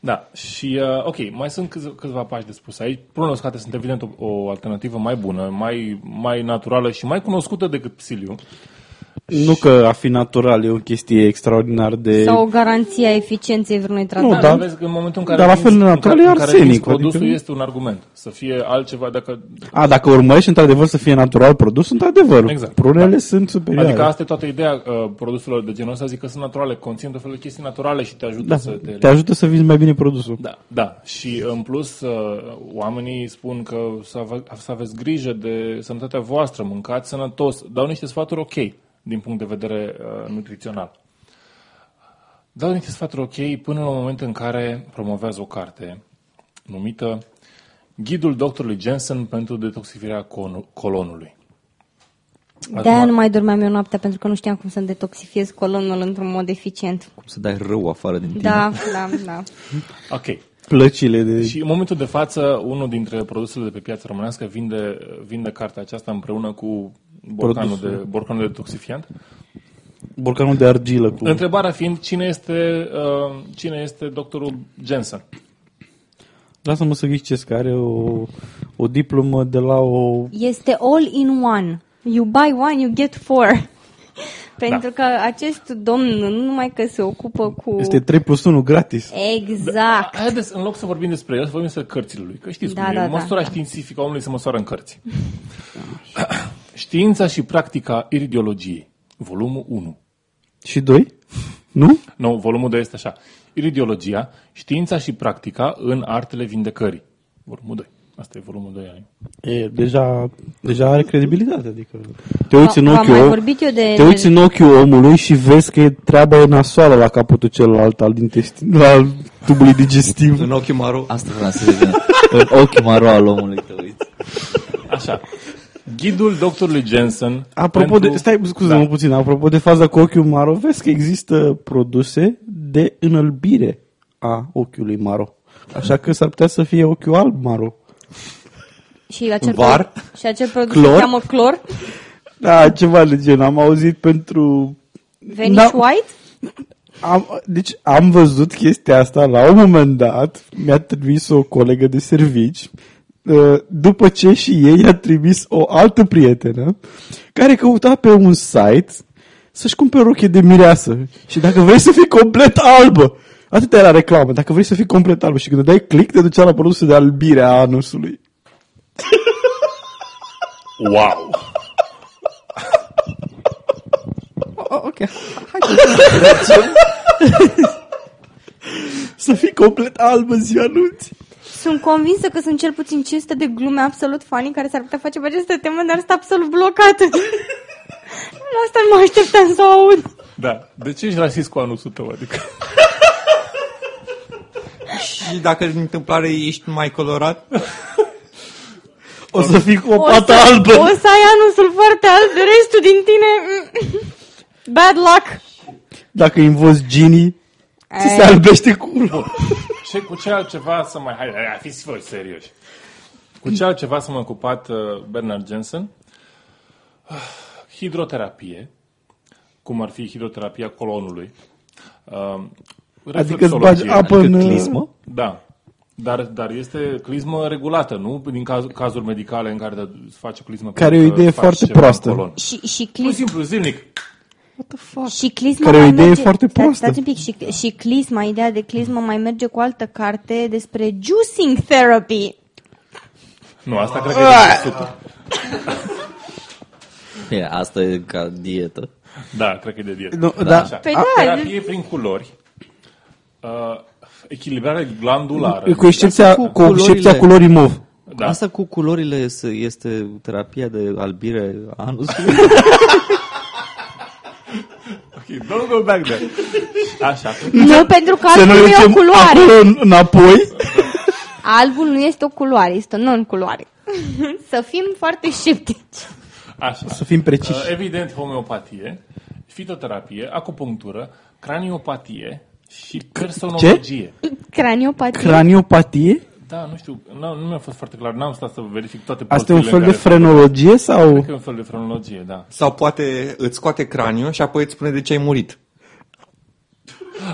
Da, și uh, ok, mai sunt câțiva, câțiva pași de spus aici. Prunele uscate sunt evident o, o alternativă mai bună, mai, mai naturală și mai cunoscută decât psiliu. Nu că a fi natural e o chestie extraordinar de... Sau o garanție a eficienței vreunui Nu, tratament. da. vezi că în momentul în care Dar la vinzi- fel de în natural care- e în care arsenic, vinzi produsul adică- este un argument. Să fie altceva dacă... A, dacă urmărești într-adevăr să fie natural produs, într-adevăr, Exact. prunele Da. sunt superioare. Adică asta e toată ideea uh, produselor de genul ăsta, zic că sunt naturale, conțin tot felul de chestii naturale și te ajută da, să te... te ajută să vinzi mai bine produsul. Da, da. Și în plus, uh, oamenii spun că să, ave- să aveți grijă de sănătatea voastră, mâncați sănătos, dau niște sfaturi ok din punct de vedere uh, nutrițional. Dau niște sfaturi ok până la momentul în care promovează o carte numită Ghidul doctorului Jensen pentru detoxificarea con- colonului. De-aia nu mai dormeam eu noaptea pentru că nu știam cum să-mi detoxifiez colonul într-un mod eficient. Cum să dai rău afară din tine. Da, da, da. <laughs> Ok. Plăcile de... Și în momentul de față, unul dintre produsele de pe piața românească vinde, vinde cartea aceasta împreună cu borcanul de, borcanul de detoxifiant. Borcanul de argilă cu... Întrebarea fiind cine este, uh, cine este doctorul Jensen. Lasă-mă să ghicesc, că are o, o diplomă de la o... Este all in one. You buy one, you get four. Pentru că acest domn nu numai că se ocupă cu... Este 3 plus 1 gratis. Exact. Haideți, în loc să vorbim despre el, să vorbim despre cărțile lui. Că știți Da, cum e, da, da, măsura da. științifică a omului se măsoară în cărți. Știința și practica iridiologiei. Volumul 1. Și 2? Nu? Nu, volumul 2 este așa. Iridiologia, știința și practica în artele vindecării. Volumul 2. Asta e volumul 2 ai. E, deja, deja are credibilitate. Adică te uiți în V-am ochiul, mai om- vorbit eu de... te uiți în ochiul omului și vezi că e treaba e nasoală la capătul celălalt al, intestin, al tubului digestiv. În ochiul maro. Asta vreau să zic. În ochiul maro al omului te uiți. Așa. Ghidul doctorului Jensen Apropo pentru... de, stai, scuze-mă Da. puțin, apropo de faza cu ochiul maro, vezi că există produse de înălbire a ochiului maro. Așa că s-ar putea să fie ochiul alb maro. Și acel, Var? pro- și acel produs Clor? se cheamă clor? Da, ceva de gen. Am auzit pentru... Vanish Da. White? Am, deci am văzut chestia asta la un moment dat. Mi-a trimis o colegă de servici uh, după ce și ei i-a trimis o altă prietenă care căuta pe un site să-și cumpere o rochie de mireasă. Și dacă vrei să fii complet albă, atât era reclamă, dacă vrei să fii complet albă și când dai click te ducea la produsul de albire a anusului. Wow! Ok. Să fii complet albă în ziua nunții. Sunt convinsă că sunt cel puțin 500 de glume absolut funny care s-ar putea face pe această temă, dar sunt absolut blocată. <laughs> La asta nu mă așteptam să o aud. Da. De ce ești rasist cu anusul tău? Adică... Și dacă în întâmplare ești mai colorat, O să fii cu o O pată să, albă. o să ai anusul foarte alb, restul din tine... mm, Bad luck. Dacă invozi Genie, ți se Ai. albește curul. <laughs> Și cu ce altceva să mai... Hai, hai, fiți voi serioși. Cu ce altceva să mă ocupat uh, Bernard Jensen? Ah, Hidroterapie, cum ar fi hidroterapia colonului. Uh, Adică îți bagi reflexologie. apă în... Clismă? Da. Dar, dar este clismă regulată, nu din caz, cazuri medicale în care îți face clismă. Care e o pentru că idee faci foarte ceva în proastă. colon. Și, și, Pur și clis, simplu, zilnic. și clisma Care e o mai idee merge, foarte Stai- proastă. Stați un pic, și, și clisma, ideea de clismă mai merge cu o altă carte despre juicing therapy. Nu, asta cred că e de 100. E, asta e ca dietă. Da, cred că e de dietă. Nu, da, da. așa. Păi A, da, Terapie prin culori. Uh, echilibrare glandulară. Cu excepția, Cu cu excepția culorile. culorii mov. Da. Asta cu culorile este, este terapia de albire a anusului? <laughs> Okay, don't go back there. Așa. Nu, pentru că Să albul ne nu e o ducem culoare. acolo înapoi. Albul nu este o culoare, este o non-culoare. <laughs> Să fim foarte sceptici. Așa. Să fim preciși. Uh, Evident, homeopatie, fitoterapie, acupunctură, craniopatie și personologie. Craniopatie. Craniopatie? Da, nu știu, nu, nu mi-a fost foarte clar, n-am stat să verific toate Asta e un părțile fel de în care- frenologie sau... Cred că e un fel de frenologie, da. Sau poate îți scoate craniul și apoi îți spune de ce ai murit.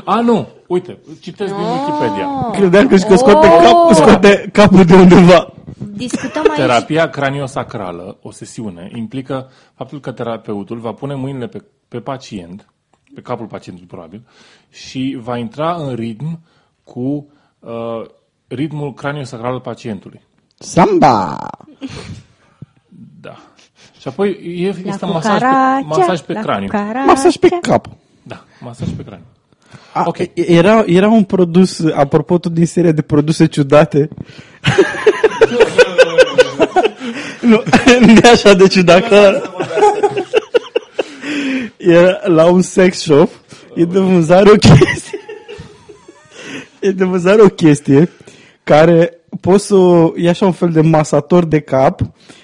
A, nu, uite, citesc din Wikipedia. Credeam că își scoate, Oh! cap, scoate capul de undeva. Discutăm aici. Terapia craniosacrală, o sesiune, implică faptul că terapeutul va pune mâinile pe, pe pacient, pe capul pacientului probabil, și va intra în ritm cu uh, ritmul craniosacral al pacientului. Samba! Da. Și apoi e, La este masaj pe, cucaracea, masaj pe la craniu. cucaracea. Masaj pe cap. Da, masaj pe craniu. A, Ok. era, era un produs, apropo tot din seria de produse ciudate. nu, nu e așa de ciudat că era la un sex shop, e de vânzare o chestie. e de vânzare o chestie care poți să o, e așa un fel de masator de cap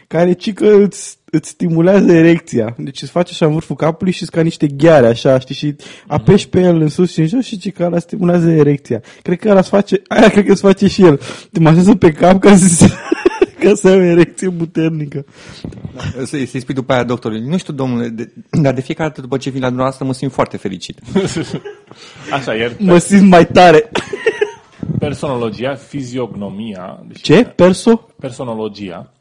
care ci că îți, îți stimulează erecția. Deci îți face așa în vârful capului și îți ca niște gheare așa, știi, și apeși pe el în sus și în jos și ci că ăla stimulează erecția. Cred că ăla îți face, <laughs> aia cred că îți face și el. Te masează pe cap ca să, <laughs> ca să ai o erecție puternică. Să-i, să-i spui după aia doctorului, nu știu domnule, de, dar de fiecare dată după ce vin la dumneavoastră mă simt foarte fericit. <laughs> Așa, iar Mă simt mai tare. Personologia, fiziognomia, deci Ce? Perso? personologia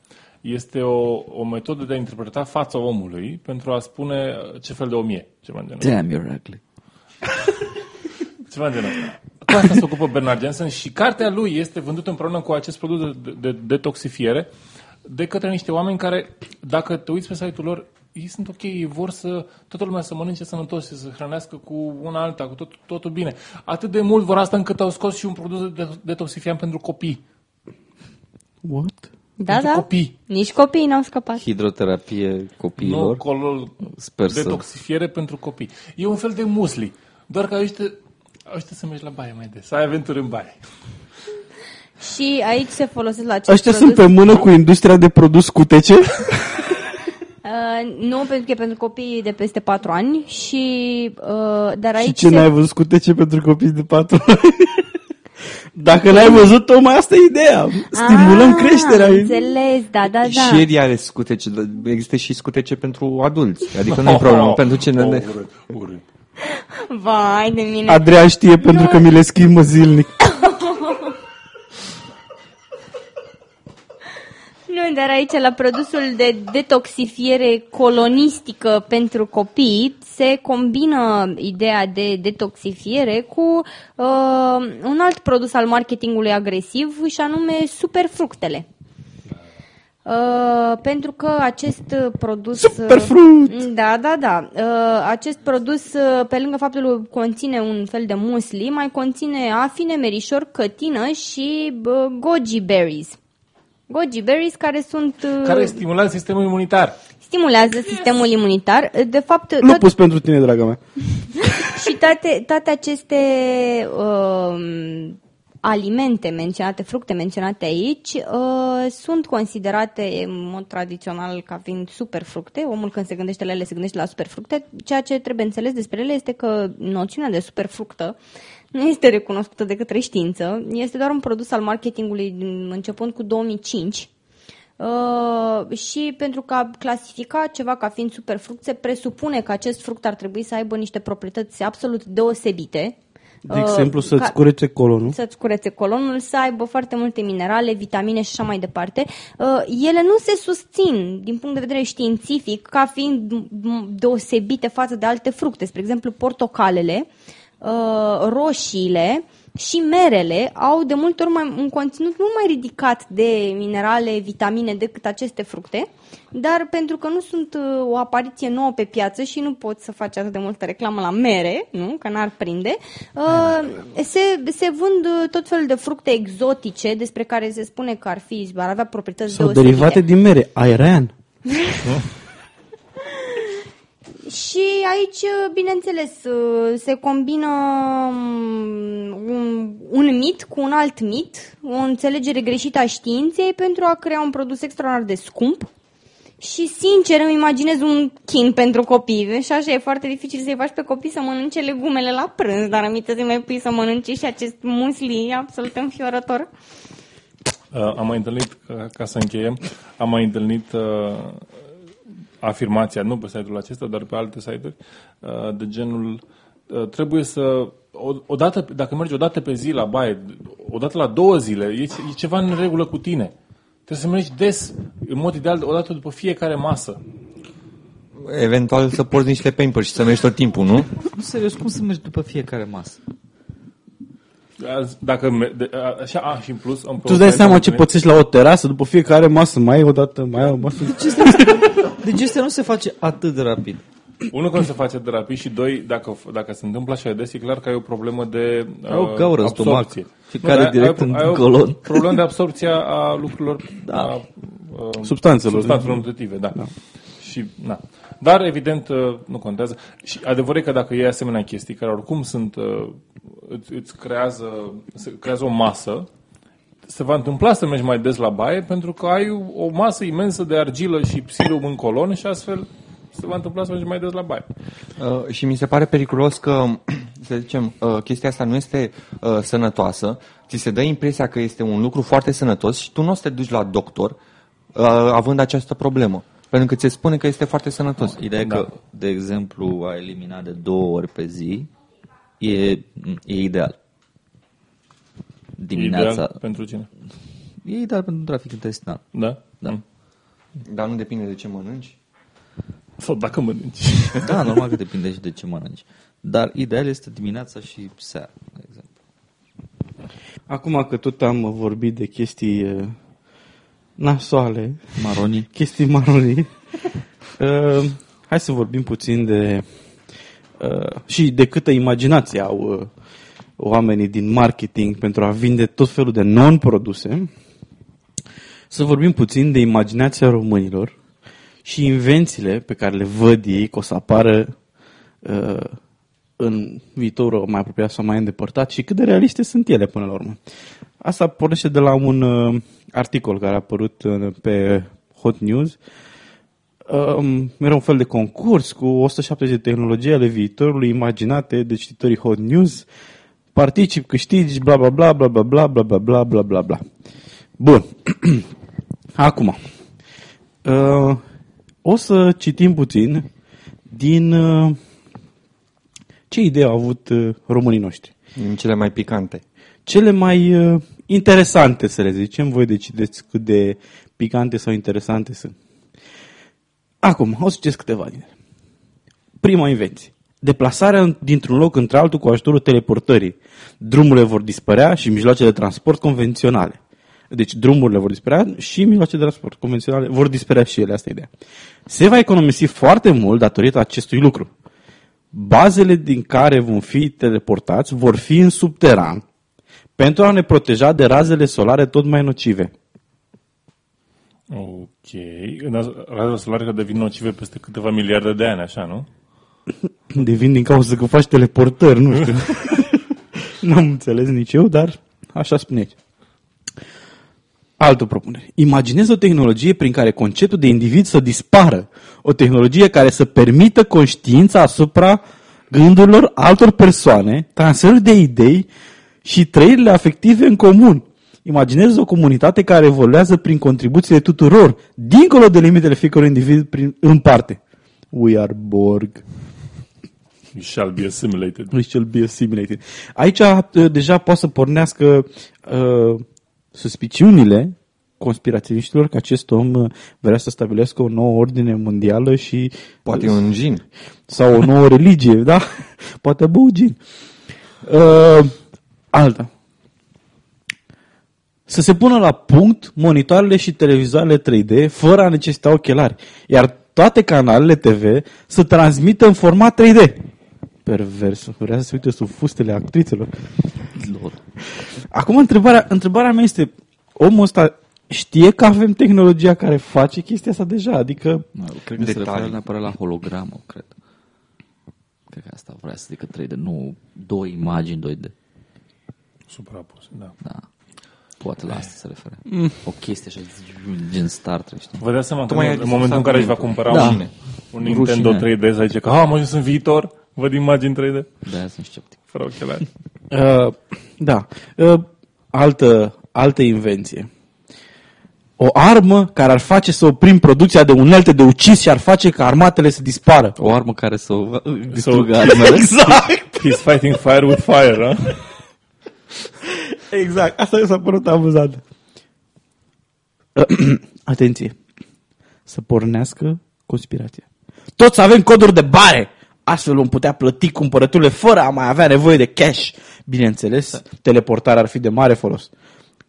este o, o metodă de a interpreta fața omului pentru a spune ce fel de om e. Ceva în genul ăsta. Damn, you're ugly. <laughs> Ceva în genul ăsta. Cu asta se ocupă Bernard Jensen și cartea lui este vândută împreună cu acest produs de, de, de detoxifiere de către niște oameni care, dacă te uiți pe site-ul lor, ei sunt ok, ei vor să toată lumea să mănânce sănătos și să hrănească cu una alta, cu tot, totul bine. Atât de mult vor asta încât au scos și un produs de detoxifiant pentru copii. What? Da, pentru da. copii. Nici copiii n-au scăpat. Hidroterapie Nu, copiilor. colol, Sper să- detoxifiere pentru copii. E un fel de musli. Doar că ajută, ajută să mergi la baie mai des, să ai aventuri în baie. Și aici se folosesc la acest Ăștia produs. sunt pe mână cu industria de produs scutece? <laughs> Uh, nu, pentru că e pentru copii de peste 4 ani și uh, dar aici Și ce se... n-ai văzut scutece pentru copii de 4 <laughs> ani? Dacă n-ai văzut, tocmai asta e ideea. Stimulăm Ah, creșterea. Înțeles, da, da, da. Și Eddie are scutece, dar există și scutece pentru adulți. Adică nu e problemă, <laughs> pentru cine... Oh, ne... urât, urât. Vai de mine. Adrian știe pentru că mi le schimbă zilnic. <laughs> Nu, dar aici la produsul de detoxifiere colonistică pentru copii se combină ideea de detoxifiere cu uh, un alt produs al marketingului agresiv și anume superfructele. Uh, pentru că acest produs... Superfruct! Da, da, da. Uh, acest produs, uh, pe lângă faptul că conține un fel de musli, mai conține afine, merișor, cătină și uh, goji berries. Goji berries care sunt... uh, Care stimulează sistemul imunitar. stimulează sistemul imunitar. De fapt, Nu tot, pus pentru tine, draga mea. <laughs> și toate, toate aceste um, alimente menționate, fructe menționate aici, uh, sunt considerate în mod tradițional ca fiind superfructe. Omul când se gândește la ele, se gândește la superfructe. Ceea ce trebuie înțeles despre ele este că noțiunea de superfructă nu este recunoscută de către știință. Este doar un produs al marketingului din- începând cu 2005. Uh, și pentru că a clasifica ceva ca fiind superfruct, se presupune că acest fruct ar trebui să aibă niște proprietăți absolut deosebite. De exemplu, să-ți ca- curețe colonul. să-ți curețe colonul, să aibă foarte multe minerale, vitamine și așa mai departe. Uh, ele nu se susțin din punct de vedere științific ca fiind m- deosebite față de alte fructe. Spre exemplu, portocalele, uh, roșiile, și merele au de multe ori mai, un conținut mult mai ridicat de minerale, vitamine decât aceste fructe, dar pentru că nu sunt uh, o apariție nouă pe piață și nu poți să faci atât de multă reclamă la mere, nu? că n-ar prinde, uh, se, se vând uh, tot felul de fructe exotice despre care se spune că ar fi, ar avea proprietăți Sau deosebite. derivate din mere. Airean. <laughs> Și aici, bineînțeles, se combină um, un, un mit cu un alt mit, o înțelegere greșită a științei pentru a crea un produs extraordinar de scump. Și, sincer, îmi imaginez un chin pentru copii. Și așa e foarte dificil să-i faci pe copii să mănânce legumele la prânz, dar aminte să mai pui să mănânce și acest musli absolut înfiorător. Uh, am mai întâlnit, ca, ca să încheiem, am mai întâlnit uh, afirmația, nu pe site-ul acesta, dar pe alte site-uri, uh, de genul uh, trebuie să, o, odată, dacă mergi o dată pe zi la baie, o dată la două zile, e, e ceva în regulă cu tine. Trebuie să mergi des, în mod ideal, o dată după fiecare masă. Eventual să porți niște pampers și să mergi tot timpul, nu? Nu, serios, cum să mergi după fiecare masă? Azi, Dacă, me- de, a, așa, a, și în plus... Am Tu îți dai seama ce pățești la o terasă după fiecare masă, mai ai o dată, mai ai o masă. Digestia nu se face atât de rapid. Unul, că nu se face de rapid și doi, dacă, dacă se întâmplă așa de des, e clar că ai o problemă de Ai o uh, gaură în stomac. absorpție. Fiecare ai- direct ai, în ai o colon. problemă de absorpție a lucrurilor, Da. a, uh, Substanțelor. substanțelor nutritive, da. Și, na. Dar, evident, uh, nu contează. Și adevărul e că dacă iei asemenea chestii, care oricum sunt, uh, îți, îți creează, se creează o masă, se va întâmpla să mergi mai des la baie pentru că ai o masă imensă de argilă și psilum în colon și astfel se va întâmpla să mergi mai des la baie. Uh, și mi se pare periculos că, <clears throat> să zicem, uh, chestia asta nu este uh, sănătoasă, ți se dă impresia că este un lucru foarte sănătos și tu nu o să te duci la doctor uh, având această problemă. Pentru că ți se spune că este foarte sănătos. Ideea e că, de exemplu, a eliminat de două ori pe zi e, e ideal. Dimineața. Ideal pentru cine? E ideal pentru trafic intestinal. Da? Da. Dar nu depinde de ce mănânci. Sau dacă mănânci. <laughs> Da, normal că depinde și de ce mănânci. Dar ideal este dimineața și seara, de exemplu. Acum că tot am vorbit de chestii uh, nasoale, Maronii. chestii maroni, <laughs> uh, hai să vorbim puțin de uh, și de câtă imaginație au uh, oamenii din marketing pentru a vinde tot felul de non-produse. Să vorbim puțin de imaginația românilor și invențiile pe care le văd ei că o să apară uh, în viitorul mai apropiat sau mai îndepărtat și cât de realiste sunt ele până la urmă. Asta pornește de la un uh, articol care a apărut uh, pe Hot News. Um, era un fel de concurs cu 170 de tehnologii ale viitorului imaginate de cititorii Hot News. Particip, câștigi, bla bla bla bla bla bla bla bla bla bla bla bla. Bun. Acum. Uh, o să citim puțin din uh, ce idei au avut uh, românii noștri. Din cele mai picante. Cele mai uh, interesante, să le zicem, voi decideți cât de picante sau interesante sunt. Acum, o să citesc câteva din ele. Prima invenție. Deplasarea dintr-un loc într-altul cu ajutorul teleportării. Drumurile vor dispărea și mijloacele de transport convenționale. Deci drumurile vor dispărea și mijloacele de transport convenționale vor dispărea și ele, asta e ideea. Se va economisi foarte mult datorită acestui lucru. Bazele din care vom fi teleportați vor fi în subteran pentru a ne proteja de razele solare tot mai nocive. Ok. Razele solare că devin nocive peste câteva miliarde de ani, așa, nu? <clears throat> Devin din cauza că faci teleportări, nu știu. <laughs> nu am înțeles nici eu, dar așa spune aici. Altă propunere. Imaginez o tehnologie prin care conceptul de individ să dispară. O tehnologie care să permită conștiința asupra gândurilor altor persoane, transferul de idei și trăirile afective în comun. Imaginez o comunitate care evoluează prin contribuțiile tuturor, dincolo de limitele fiecărui individ prin, în parte. We are Borg. You shall be assimilated. We shall be assimilated. Aici uh, deja poate să pornească uh, suspiciunile conspiraționiștilor că acest om uh, vrea să stabilească o nouă ordine mondială și Poate un gin. sau o nouă religie, <laughs> da? Poate bău gin. Uh, Alta. Să se pună la punct monitoarele și televizoarele 3D fără a necesita ochelari, iar toate canalele TV să transmită în format 3D. Pervers, vrea să se uite sub fustele actrițelor. Lol. Acum întrebarea, întrebarea mea este, omul ăsta știe că avem tehnologia care face chestia asta deja, adică Mă, Cred că se Detalii. referă neapărat la hologramă, cred. Cred că asta vrea să zică 3D, nu două imagini 2D. Suprapus, da. Da. Poate la asta se referă. Mm. O chestie așa, gen Star Trek, știi? Vă dați seama că Tocmai în, ai în momentul în care își va cumpăra Da. un, un Nintendo Rușine. 3D, să zice că "Ah, am ajuns în viitor, văd imagini 3D, De-aia sunt sceptic. fără ochelari. <laughs> Uh, da. Uh, altă, altă invenție. O armă care ar face să oprim producția de unelte de ucis și ar face ca armatele să dispară. O armă care să o So, distrugă armele. Exact! he's fighting fire with fire, huh? Exact. Asta mi s-a părut amuzant. <clears throat> Atenție. Să pornească conspirația. Toți avem coduri de bare. Astfel vom putea plăti cumpărăturile fără a mai avea nevoie de cash. Bineînțeles, teleportarea ar fi de mare folos.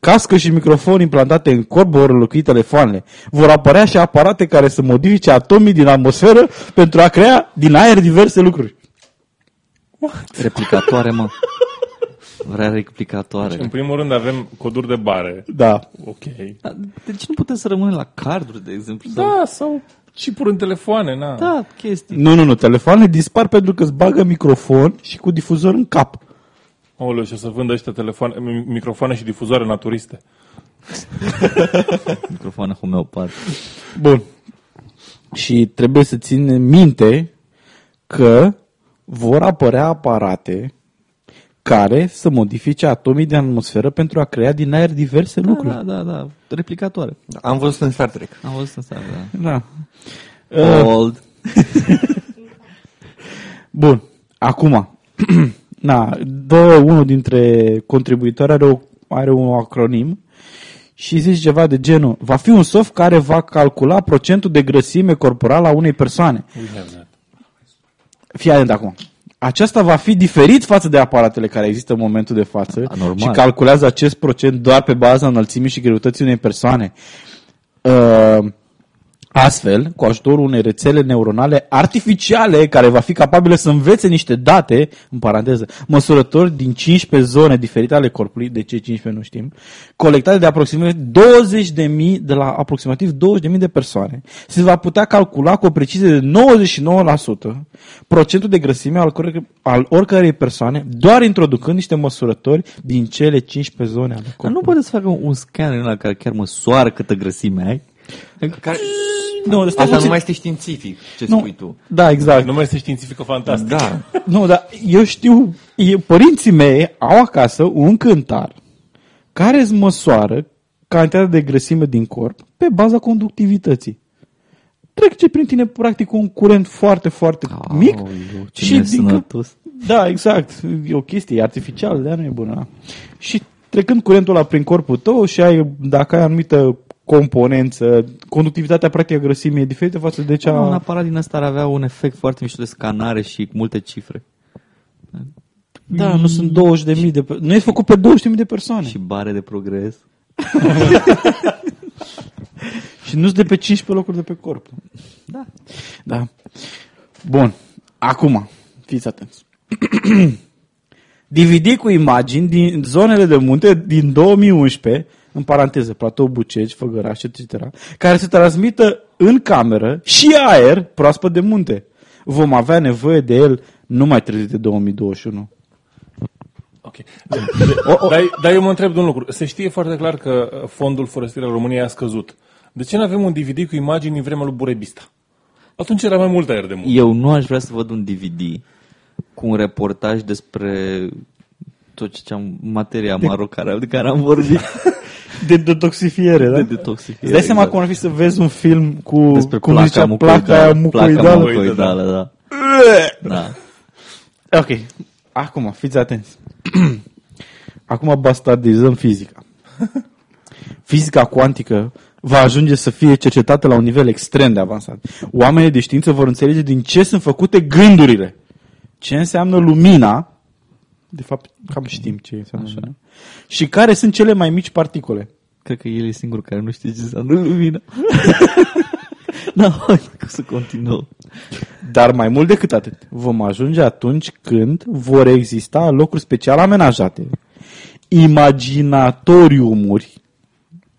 Cască și microfon implantate în corp vor înlocui telefoanele. Vor apărea și aparate care să modifice atomii din atmosferă pentru a crea din aer diverse lucruri. Replicatoare, mă. <laughs> Vrea replicatoare. În primul rând avem coduri de bare. Da. Ok. Da, De ce nu putem să rămânem la carduri, de exemplu? Sau... Da, sau chipuri în telefoane, na. Da, chestii. Nu, nu, nu. Telefoanele dispar pentru că îți bagă microfon și cu difuzor în cap. Aoleu, și o să vândă ăștia telefoane, mi- microfoane și difuzoare naturiste. <laughs> Microfoane homeopat. Bun. Și trebuie să ține minte că vor apărea aparate care să modifice atomii din atmosferă pentru a crea din aer diverse Da, lucruri. da, da, da. Replicatoare. Am văzut în Star Trek. Am văzut în seara, da. Da. Uh, Old. <laughs> bun. Acum. <clears throat> Na, dă unul dintre contribuitori are, o, are un acronim și zice ceva de genul va fi un soft care va calcula procentul de grăsime corporală a unei persoane. We have that. Fii atent acum. Aceasta va fi diferit față de aparatele care există în momentul de față A, normal. și calculează acest procent doar pe baza înălțimii și greutății unei persoane. Uh, astfel, cu ajutorul unei rețele neuronale artificiale care va fi capabilă să învețe niște date, în paranteză, măsurători din 15 zone diferite ale corpului, de ce 15 nu știm, colectate de aproximativ 20.000 de la aproximativ 20.000 de persoane, se va putea calcula cu o precizie de 99% procentul de grăsime al, core- al oricărei persoane, doar introducând niște măsurători din cele 15 zone ale Dar nu corpului. poate să facă un scanner ăla care chiar măsoară câtă grăsime ai? Care... Nu, stai Asta puțin. nu mai este științific, ce nu, spui tu. Da, exact. Nu mai este științifică fantastic. Da. Nu, dar eu știu, e, părinții mei au acasă un cântar care îți măsoară cantitatea de grăsime din corp pe baza conductivității. Trece prin tine practic un curent foarte, foarte mic Aoleu, ce și din nesănătos. Da, exact. E o chestie artificială, de nu e bună. da. Și trecând curentul ăla prin corpul tău și ai, dacă ai anumită componență, conductivitatea practică a grăsimii e diferită față de cea... Un aparat din ăsta ar avea un efect foarte mișto de scanare și multe cifre. Da, nu sunt 20.000 de... pe- Nu e făcut pe 20.000 de persoane. Și bare de progres. <laughs> Și nu-s de pe 15 locuri de pe corp. Da. Da. Bun. Acum, fiți atenți. <clears throat> DVD cu imagini din zonele de munte din 2011, în paranteză, platou Bucegi, Făgăraș, etc., care se transmită în cameră și aer proaspăt de munte. Vom avea nevoie de el numai târziu de 2021. Ok. Dar, dar eu mă întreb de un lucru. Se știe foarte clar că uh, fondul forestier al României a scăzut. De ce nu avem un DVD cu imagini în vremea lui Burebista? Atunci era mai mult aer de mult. Eu nu aș vrea să văd un DVD cu un reportaj despre tot ce am, materia maro care, de care am vorbit. <laughs> De detoxifiere, da? de detoxifiere. Îți dai seama exact. cum ar fi să vezi un film cu, despre cum placa zicea, mucoidală. placa aia mucoidală? Placa mucoidală, da. da. Ok, acum, fiți atenți. <clears throat> acum bastardizăm fizica. <laughs> Fizica cuantică va ajunge să fie cercetată la un nivel extrem de avansat. Oamenii de știință vor înțelege din ce sunt făcute gândurile. Ce înseamnă lumina De fapt, cam știm ce înseamnă. Așa. Și care sunt cele mai mici particule? Cred că el e singurul care nu știe ce înseamnă lumină. da, hai să continuăm. Dar mai mult decât atât, vom ajunge atunci când vor exista locuri special amenajate, imaginatoriumuri,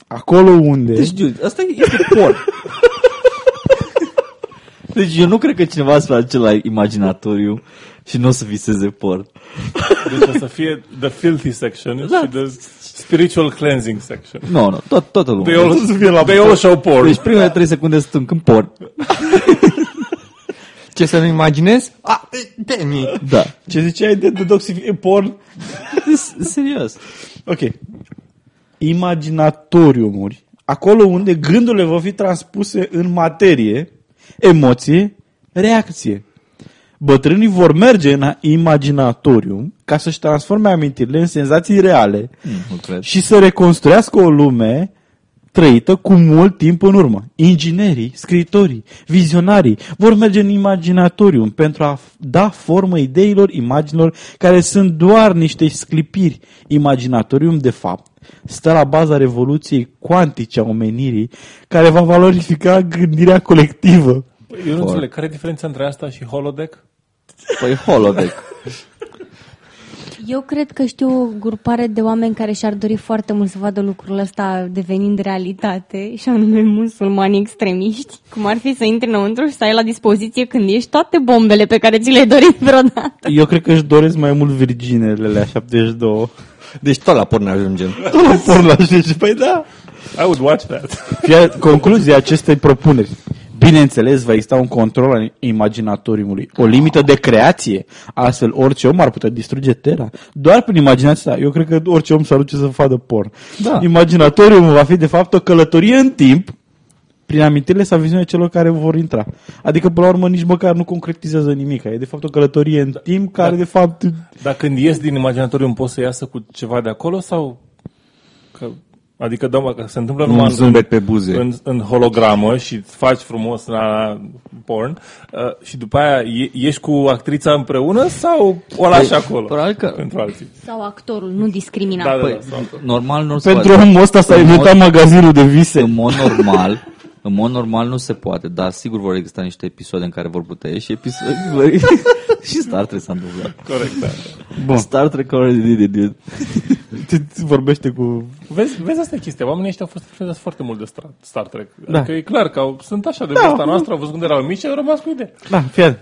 acolo unde... Deci, dude, asta este porn. <laughs> Deci eu nu cred că cineva se face la imaginatoriu și nu o să viseze porn. Deci o să fie the filthy section Da. și the spiritual cleansing section. Nu, nu, tot, toată lumea. They all, they all show porn. Deci primele trei secunde sunt în porn. Ce să-mi imaginez? A, Demi. Da. Ce ziceai de detoxific porn? Serios. Ok. Imaginatoriumuri, acolo unde gândurile vor fi transpuse în materie, emoție, reacție. Bătrânii vor merge în imaginatorium ca să-și transforme amintirile în senzații reale Nu cred. și să reconstruiască o lume trăită cu mult timp în urmă. Inginerii, scritorii, vizionarii vor merge în imaginatorium pentru a f- da formă ideilor, imaginilor care sunt doar niște sclipiri. Imaginatorium, de fapt, stă la baza revoluției cuantice a omenirii care va valorifica gândirea colectivă. Eu nu înțeleg. Care e diferența între asta și holodeck? Păi holodeck. Eu cred că știu o grupare de oameni care și-ar dori foarte mult să vadă lucrul ăsta devenind realitate, și anume musulmani extremiști, cum ar fi să intri înăuntru și să ai la dispoziție când ești toate bombele pe care ți le-ai dorit vreodată. Eu cred că își doresc mai mult virginele la 72. Deci tot la porn ajungem. Tot la porn la și păi da. I would watch that. Fie, concluzia acestei propuneri. Bineînțeles, va exista un control al imaginatoriumului, o limită de creație. Astfel, orice om ar putea distruge Terra. Doar prin imaginația ta. Eu cred că orice om s-ar duce să vadă porn. Da. Imaginatoriumul va fi, de fapt, o călătorie în timp prin amintirile sau viziunea celor care vor intra. Adică, până la urmă, nici măcar nu concretizează nimic. E, de fapt, o călătorie în timp care, de fapt... Dar când ies din imaginatorium poți să iasă cu ceva de acolo sau... Că, adică, da, mă, că se întâmplă numai Un în, zâmbet pe buze. în, în hologramă și îți faci frumos la porn uh, și după aia e, ești cu actrița împreună sau o lași acolo? probabil că- Pentru alții. Sau actorul, nu discrimina. Da, da, Păi, da, sau acolo. normal nu se Pentru poate. omul ăsta s-a În mod- inventat magazinul de vise. În mod normal, în mod normal nu se poate, dar sigur vor exista niște episoade în care vor putea ieși episoade. <laughs> <laughs> și Star Trek s-a întâmplat. Corect, da. Bun. Star Trek already did it, dude. Te- <laughs> te Vorbește cu... Vezi, vezi asta e chestia. Oamenii ăștia au fost influențați foarte mult de Star, Star Trek. Da. Adică e clar că au, sunt așa de Da. vârsta noastră, au văzut când erau mici și au rămas cu idee. Da, fie.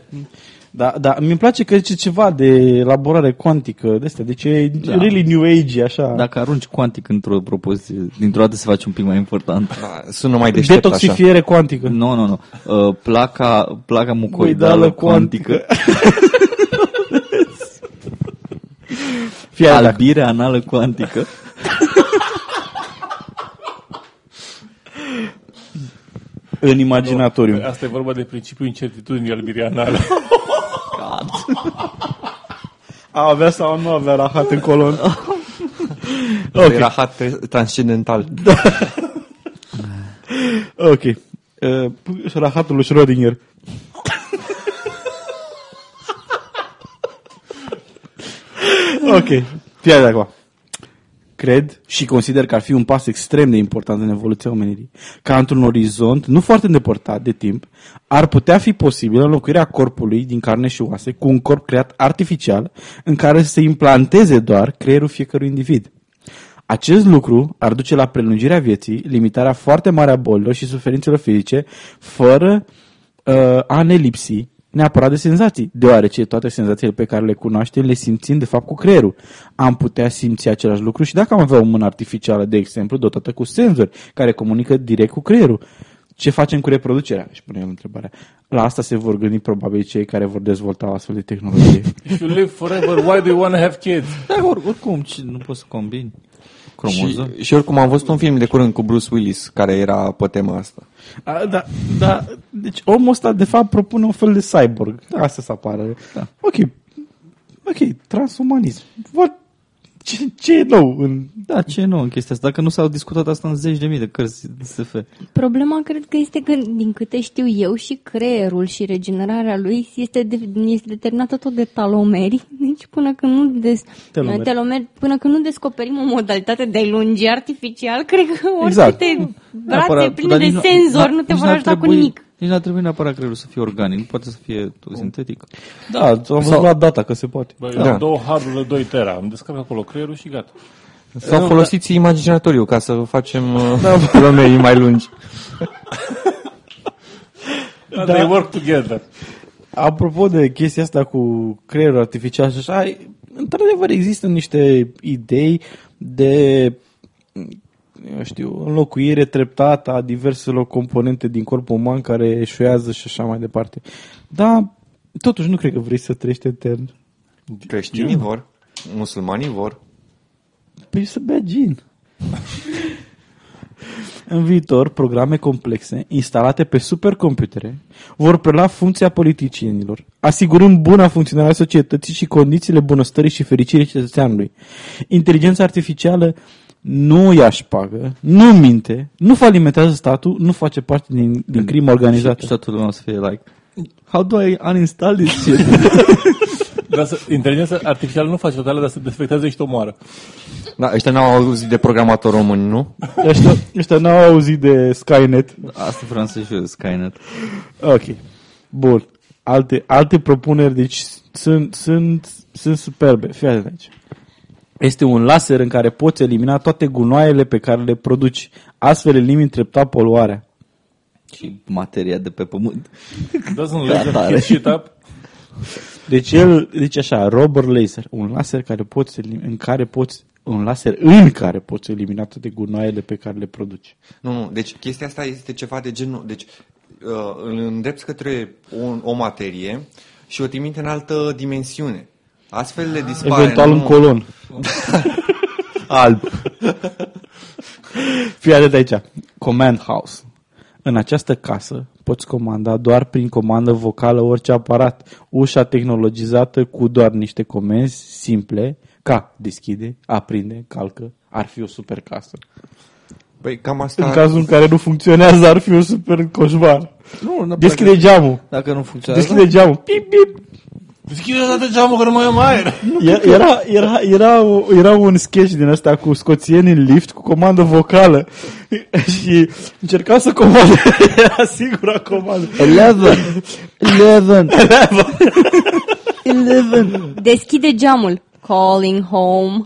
Da, da, mi-mi place că zice ceva de elaborare cuantică, de astea, deci e da. really new age, așa. Dacă arunci cuantic într-o propoziție, dintr-o dată se face un pic mai important. Da, Sună mai deștept așa. Detoxifiere cuantică. Nu, nu, nu. Uh, placa, placa mucoidală Mucoidală cuantică. Fie dacă, <laughs> Albire anală cuantică. în imaginatoriu. Asta e vorba de principiul incertitudinii albirianale. <laughs> <laughs> A avea sau nu avea rahat în colon. <laughs> Okay. Era hat transcendental. <laughs> Ok. Uh, rahatul lui Schrödinger. ok. Fie de acum. Cred și consider că ar fi un pas extrem de important în evoluția omenirii. Ca într-un orizont nu foarte îndepărtat de timp, ar putea fi posibil înlocuirea corpului din carne și oase cu un corp creat artificial în care să se implanteze doar creierul fiecărui individ. Acest lucru ar duce la prelungirea vieții, limitarea foarte mare a bolilor și suferințelor fizice, fără uh, a ne lipsi neapărat de senzații, deoarece toate senzațiile pe care le cunoaștem le simțim de fapt cu creierul. Am putea simți același lucru și dacă am avea o mână artificială, de exemplu, dotată cu senzori care comunică direct cu creierul. Ce facem cu reproducerea? Își pune el întrebarea. La asta se vor gândi probabil cei care vor dezvolta o astfel de tehnologie. If you live forever, why do you want to have kids? Da, or, oricum, ce, nu poți să combini. Cromoză. Și, și oricum am văzut un film de curând cu Bruce Willis care era pe tema asta. A, da, da, deci omul ăsta de fapt propune un fel de cyborg. Asta să apară. Da. Ok. Ok, transumanism. What? Ce, ce e nou? În... Da, ce e nou în chestia asta? Dacă nu s-au discutat asta în zeci de mii de cărți de SF. Problema cred că este că, din câte știu eu, și creierul și regenerarea lui este, de, este determinată tot de talomeri. Deci până când nu des, Telomeri. telomeri, până când nu descoperim o modalitate de a lungi artificial, cred că orice Exact. te brațe Neapărat, pline dar de nici nu- senzor na- nu te nici vor n-ar ajuta cu trebui- nimic. Nici n-ar trebui neapărat creierul să fie organic, nu poate să fie tot sintetic. Da, am văzut la data că se poate. Băi, Da. da. două harduri de 2 tera, îmi descarc acolo creierul și gata. Sau folosiți imaginatoriu ca să facem uh, kilometri mai lungi. <laughs> Da. They work together. Apropo de chestia asta cu creierul artificial și așa, într-adevăr există niște idei de eu știu, înlocuire treptată a diverselor componente din corpul uman care eșuează și așa mai departe. Dar totuși nu cred că vrei să trăiești etern. Creștinii vor, musulmanii vor. Păi să bea gin. În viitor, programe complexe, instalate pe supercomputere, vor prelua funcția politicienilor, asigurând buna funcționare a societății și condițiile bunăstării și fericirii cetățeanului. Inteligența artificială nu ia șpagă, nu minte, nu falimentează statul, nu face parte din, din crimă organizată. Și toată lumea o să fie like, how do I uninstall this shit? <laughs> Dar să, inteligența artificială nu face totale, dar se defectează și te omoară. Da, ăștia n-au auzit de programator români, nu? Ăștia, ăștia n-au auzit de Skynet. Asta vreau să știu, Skynet. Ok. Bun. Alte, alte propuneri, deci sunt, sunt, sunt superbe. Fii atent aici. Este un laser în care poți elimina toate gunoaiele pe care le produci. Astfel elimini treptat poluarea. Și materia de pe pământ. Doesn't Da, let tare. them shit up. Deci el, deci așa, Robert Laser, un laser care poți elim- în care poți un laser în care poți elimina toate gunoaiele pe care le produci. Nu, nu, deci chestia asta este ceva de genul, deci uh, îl îndrepți către o, o materie și o trimite în altă dimensiune. Astfel le dispare. Eventual nu? un colon. <laughs> Alb. Fii atent aici. Command House. În această casă poți comanda doar prin comandă vocală orice aparat. Ușa tehnologizată cu doar niște comenzi simple ca deschide, aprinde, calcă. Ar fi o super casă. Păi cam În asta... cazul în care nu funcționează, ar fi un super coșmar. Nu, Deschide geamul. Dacă nu funcționează, Deschide geamul. Pip, pip. Deschide dată geamul că nu mai am aer. Era, era, era, o- era un sketch din ăsta cu scoțieni în lift cu comandă vocală <laughs> și încerca să comande, <laughs> era singura comandă. Eleven! Eleven! <laughs> Eleven! Deschide geamul. Calling home.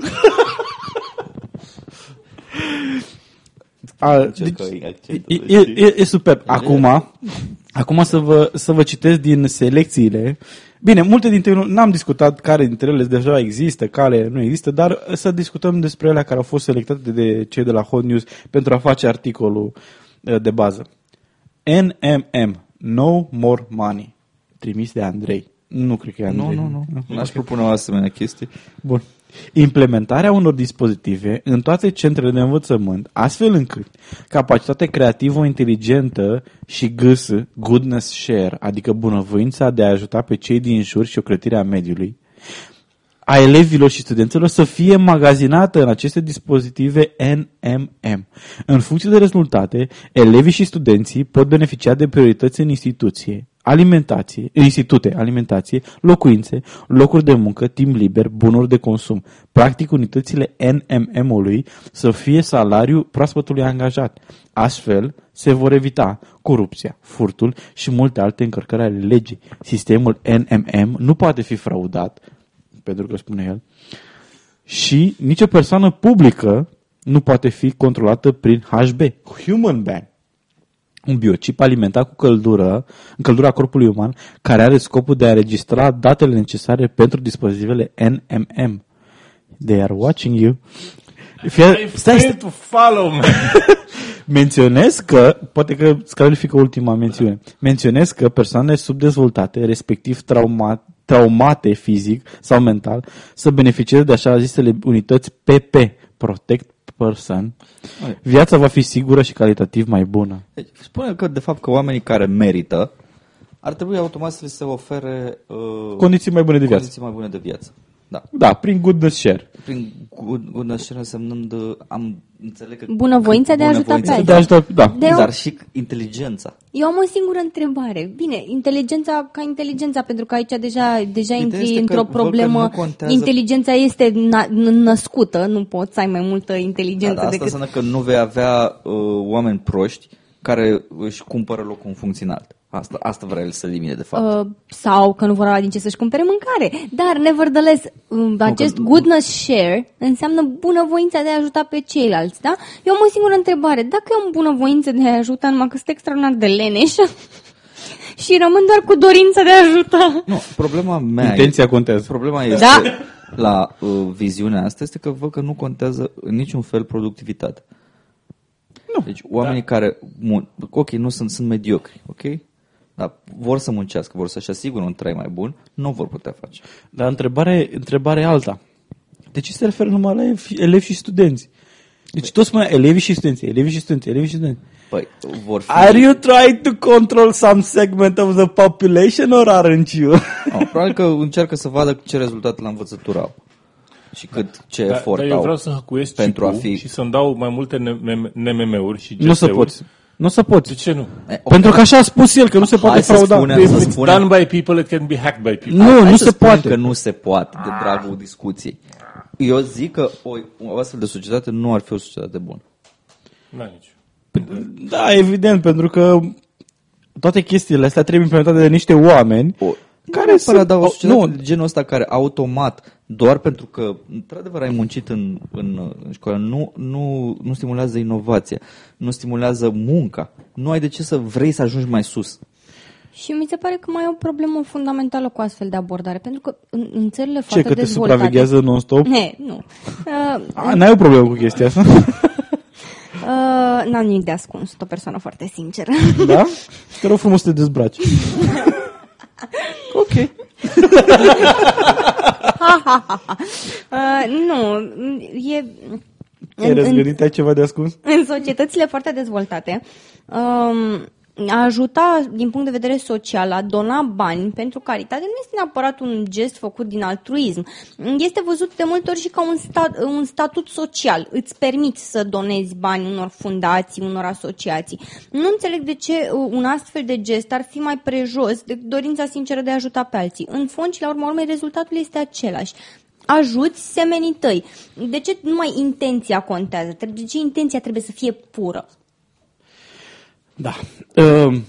A, deci, e, e, e, e superb. Acum, acum să, vă, să vă citesc din selecțiile. Bine, multe dintre ele, n-am discutat care dintre ele deja există, care nu există, dar să discutăm despre ele care au fost selectate de cei de la Hot News pentru a face articolul uh, de bază. NMM, No More Money, trimis de Andrei. Nu cred că e Andrei. Nu, nu, nu. N-aș propune o asemenea chestie. Bun. Implementarea unor dispozitive în toate centrele de învățământ, astfel încât capacitatea creativă, inteligentă și GS, goodness share, adică bunăvoința de a ajuta pe cei din jur și ocrătirea mediului, a elevilor și studenților să fie magazinată în aceste dispozitive NMM. În funcție de rezultate, elevii și studenții pot beneficia de priorități în instituție, alimentație, în institute, alimentație, locuințe, locuri de muncă, timp liber, bunuri de consum. Practic, unitățile NMM-ului să fie salariul proaspătului angajat. Astfel, se vor evita corupția, furtul și multe alte încărcări ale legii. Sistemul NMM nu poate fi fraudat, pentru că spune el, și nicio persoană publică nu poate fi controlată prin HB, Human Ban, un biocip alimentat cu căldură, încăldura corpului uman, care are scopul de a registra datele necesare pentru dispozitivele NMM. They are watching you. Fie, stai, stai, to follow me. <laughs> Menționez că, poate că scalifică ultima mențiune, menționez că persoane subdezvoltate, respectiv trauma, traumate fizic sau mental, să beneficieze de așa zisele unități PP, Protect Person, viața va fi sigură și calitativ mai bună. Deci, spune că, de fapt, că oamenii care merită ar trebui automat să li se ofere uh, Condiții mai bune de viață. condiții mai bune de viață. Da. Da, prin goodness share. Prin good, goodness share însemnând, uh, am înțeleg că... Bunăvoința de a ajuta bunăvoința pe De a ajuta, da. De Dar și inteligența. Eu am o singură întrebare. Bine, inteligența ca inteligența, pentru că aici deja, deja este intri că într-o văd că problemă. nu contează- Inteligența este na- n- născută, nu poți să ai mai multă inteligență Da, dar asta decât... înseamnă că nu vei avea uh, oameni proști care își cumpără locul în funcție înaltă. Asta, asta vrea el să elimine, de fapt. Uh, sau că nu vor avea din ce să-și cumpere mâncare. Dar, nevertheless, um, acest că- goodness share înseamnă bunăvoința de a ajuta pe ceilalți, da? Eu am o singură întrebare. Dacă eu am bunăvoință de a ajuta, numai că sunt extraordinar de leneș <laughs> și rămân doar cu dorința de a ajuta... Nu, problema mea Intenția e, contează. problema este Da. la uh, viziunea asta este că văd că nu contează în niciun fel productivitatea. Nu. Deci oamenii da. care, mun- ok, nu sunt, sunt mediocri, ok? Dar vor să muncească, vor să-și asigure un trai mai bun, nu vor putea face. Dar întrebarea, întrebarea e alta. De ce se referă numai la elevi, elevi și studenți? Deci toți mai elevi și studenți, elevi și studenți, elevi și studenți. Păi, vor fi... Are you trying to control some segment of the population or aren't you? No, probabil că încearcă să vadă ce rezultat la învățătură au. Și cât ce Da, efort dar eu au. vreau să hăcuiesc pentru a chipul fi- și să-mi dau mai multe NMM-uri și nu să GS-uri. poți. Nu să poți. De ce nu? E, ok. Pentru că așa a spus el, că nu se Hai poate să frauda. spunem- If să it's spunem- done by people, it can be hacked by people. Nu, Hai nu să se spunem poate. că nu se poate, de dragul discuției. Eu zic că o, o astfel de societate nu ar fi o societate bună. Da, nici. Da, evident, pentru că toate chestiile astea trebuie implementate de niște oameni O, care nu să... neapărat, dar o societate nu, de genul ăsta care automat, doar pentru că într-adevăr ai muncit în, în, în școală, nu, nu, nu stimulează inovația, nu stimulează munca. Nu ai de ce să vrei să ajungi mai sus. Și mi se pare că mai e o problemă fundamentală cu astfel de abordare, pentru că în, în țările ce, foarte că te dezvoltate... supraveghează non-stop? Ne, nu. Uh, A, n-ai o problemă cu chestia asta? <laughs> uh, n-am nimic de ascuns, sunt o persoană foarte sinceră. da? <laughs> Te rog frumos să te dezbraci. <laughs> ok. <laughs> uh, nu, e... Ai răzgândit, ai ceva de ascuns? în societățile foarte dezvoltate, um, a ajuta din punct de vedere social, a dona bani pentru caritate nu este neapărat un gest făcut din altruism. Este văzut de multe ori și ca un, stat, un statut social. Îți permiți să donezi bani unor fundații, unor asociații. Nu înțeleg de ce un astfel de gest ar fi mai prejos de dorința sinceră de a ajuta pe alții. În fond și la urmă urmei rezultatul este același ajuți semenii tăi. De ce numai intenția contează? De ce intenția trebuie să fie pură? Da. Uh,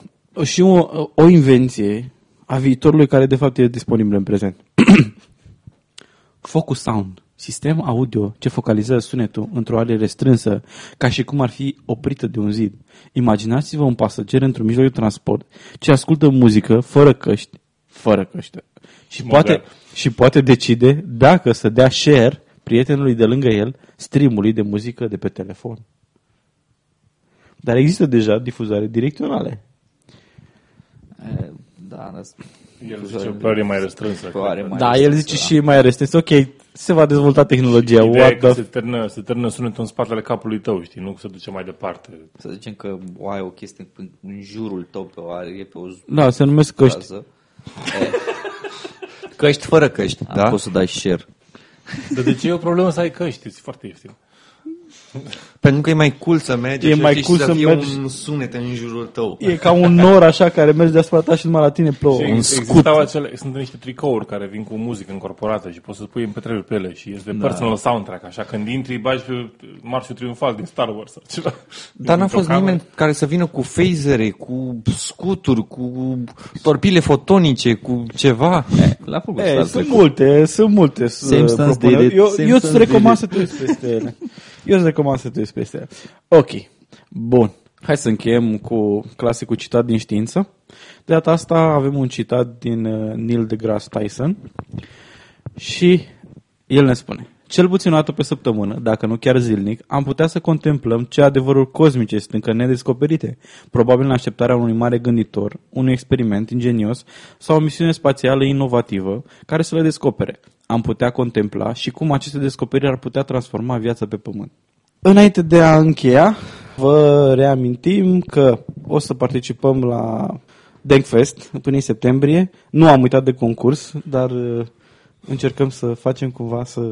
și o, o invenție a viitorului care de fapt e disponibilă în prezent. <clears throat> Focus Sound. Sistem audio ce focalizează sunetul într-o are restrânsă, ca și cum ar fi oprită de un zid. Imaginați-vă un pasager într-un mijloc de transport ce ascultă muzică fără căști, fără căști. Și Modern. poate, și poate decide dacă să dea share prietenului de lângă el streamului de muzică de pe telefon. Dar există deja difuzoare direcționale. E, da, dar El zice că e mai restrânsă. Pare mai da, el zice și mai restrâns. Ok, se va dezvolta tehnologia. Ideea e What că the se târnă, se târnă sunetul în spatele capului tău, știi, nu se duce mai departe. Să zicem că o ai o chestie în, în jurul tău pe o are, e pe o Da, se numesc căști. zază. Căști fără căști, Da? da? Poți să dai share. Dar de ce e o problemă să ai căști? E foarte ieftin. Pentru că e mai cool să mergi E așa, mai știi, cool și să fie mergi- un sunet în jurul tău. E ca un nor așa care merge deasupra ta și numai la tine plouă. Și Un existau acele, sunt niște tricouri care vin cu muzică încorporată și poți să pui MP3-uri pe ele și este Da. personal soundtrack, așa când intri, bagi pe marșul triumfal din Star Wars sau ceva. Dar n-a Dintr-o fost cameră. nimeni care să vină cu phasere, cu scuturi, cu torpile fotonice, cu ceva. La făcut E, Star sunt Trek. multe, sunt multe Same uh, stance propuneri. did it, Eu, same eu îți stance recomand did să te uiți peste ele. <laughs> Eu îți recomand să te uiți peste ele. Ok, bun. Hai să încheiem cu clasicul citat din știință. De data asta avem un citat din uh, Neil deGrasse Tyson și el ne spune cel puțin o dată pe săptămână, dacă nu chiar zilnic, am putea să contemplăm ce adevăruri cosmice sunt încă nedescoperite, probabil în așteptarea unui mare gânditor, unui experiment ingenios sau o misiune spațială inovativă care să le descopere. Am putea contempla și cum aceste descoperiri ar putea transforma viața pe Pământ. Înainte de a încheia, vă reamintim că o să participăm la Denkfest până în septembrie. Nu am uitat de concurs, dar uh, încercăm să facem cumva să,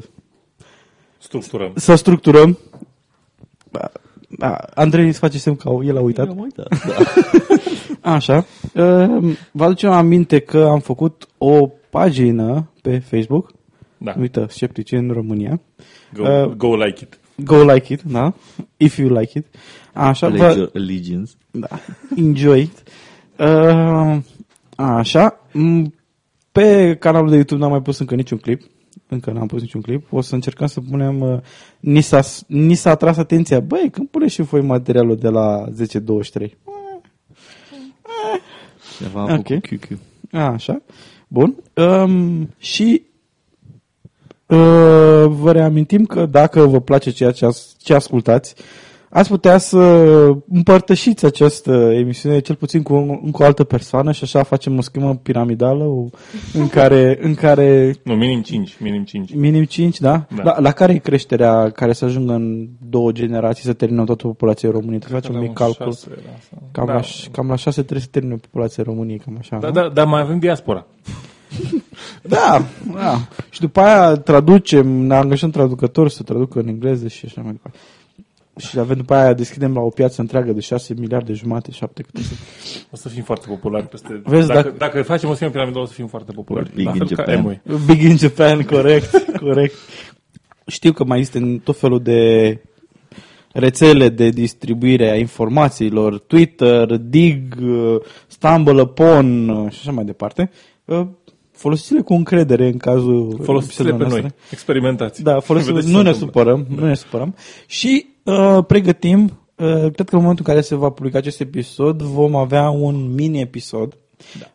Structurăm. să structurăm. Da, da, Andrei îți face semn că el a uitat. Am uitat. <laughs> Așa. Uh, Vă aducem aminte că am făcut o pagină pe Facebook. Da. Uite, sceptici în România. Go, Uh, go like it. Go like it, da? If you like it. Așa, Pledge vă, your allegiance. da, enjoy it. Uh, așa. M, Pe canalul de YouTube n-am mai pus încă niciun clip. Încă n-am pus niciun clip. O să încercăm să punem... Uh, ni, s-a, ni s-a atras atenția. Băi, când puneți și voi materialul de la 10.23? Ceva a Ok. făcut QQ. Așa. Bun. Um, și uh, vă reamintim că dacă vă place ceea ce, as, ce ascultați, ați putea să împărtășiți această emisiune cel puțin cu, cu o altă persoană și așa facem o schemă piramidală o, în <laughs> care, în care Nu, minim 5. Minim 5. minim 5, da? Da. La, la care e creșterea care să ajungă în două generații să termină toată populația României? Trebuie să facem un mic calcul. Cam, da. la, cam la 6 trebuie să termine populația României, cam așa. Da, nu? da, dar mai avem diaspora. <laughs> Da, da. Și după aia traducem, ne angajăm traducători să traducă în engleză și așa mai departe. Și avem după aia deschidem la o piață întreagă de 6 miliarde jumate, 7 câte sunt. O să fim foarte populari peste... Vezi, dacă, dacă- dacă, facem o schemă piramidală, o să fim foarte populari. Big La in fel ca Japan. Amway. Big in Japan, corect, <laughs> corect. Știu că mai este tot felul de rețele de distribuire a informațiilor, Twitter, Dig, uh, Stumble Upon uh, și așa mai departe. Uh, Folosiți-le cu încredere în cazul Folosiți-le pe episodelor noi. noastre. Experimentați. Da, folosim, Vedeți ce nu se ne întâmplă. supărăm, nu ne supărăm. Și uh, pregătim, uh, cred că în momentul în care se va publica acest episod, vom avea un mini-episod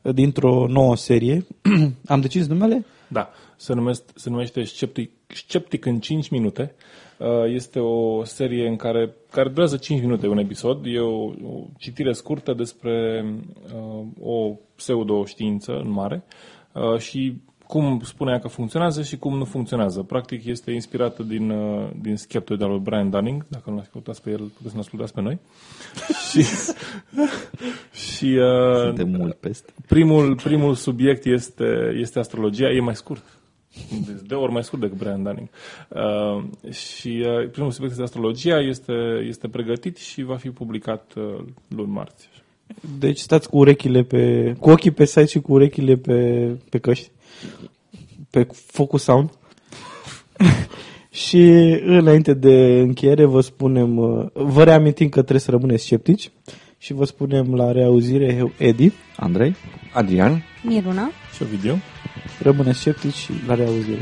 da. dintr-o nouă serie. <clears throat> Am decis numele? Da, se, numesc, se numește Sceptic, Sceptic în 5 minute. Uh, Este o serie în care, care durează 5 minute un episod. E o, o citire scurtă despre uh, o pseudoștiință în mare uh, și cum spunea că funcționează și cum nu funcționează. Practic este inspirată din, uh, din Skeptoid al lui Brian Dunning. Dacă nu ascultați pe el, puteți să ne ascultați pe noi. <laughs> și și uh, Suntem mult peste. Primul, primul subiect este, este astrologia, e mai scurt. Deci de ori mai scurt decât Brian Dunning. Uh, și uh, primul subiect este astrologia, este, este pregătit și va fi publicat uh, luni marți. Deci stați cu urechile pe... cu ochii pe site și cu urechile pe, pe căști. Pe Focus Sound. <laughs> și înainte de încheiere vă spunem, uh, vă reamintim că trebuie să rămâneți sceptici și vă spunem la reauzire Edi, Andrei? Adrian, Miruna? Și o video. rămâneți sceptici și la reauzire.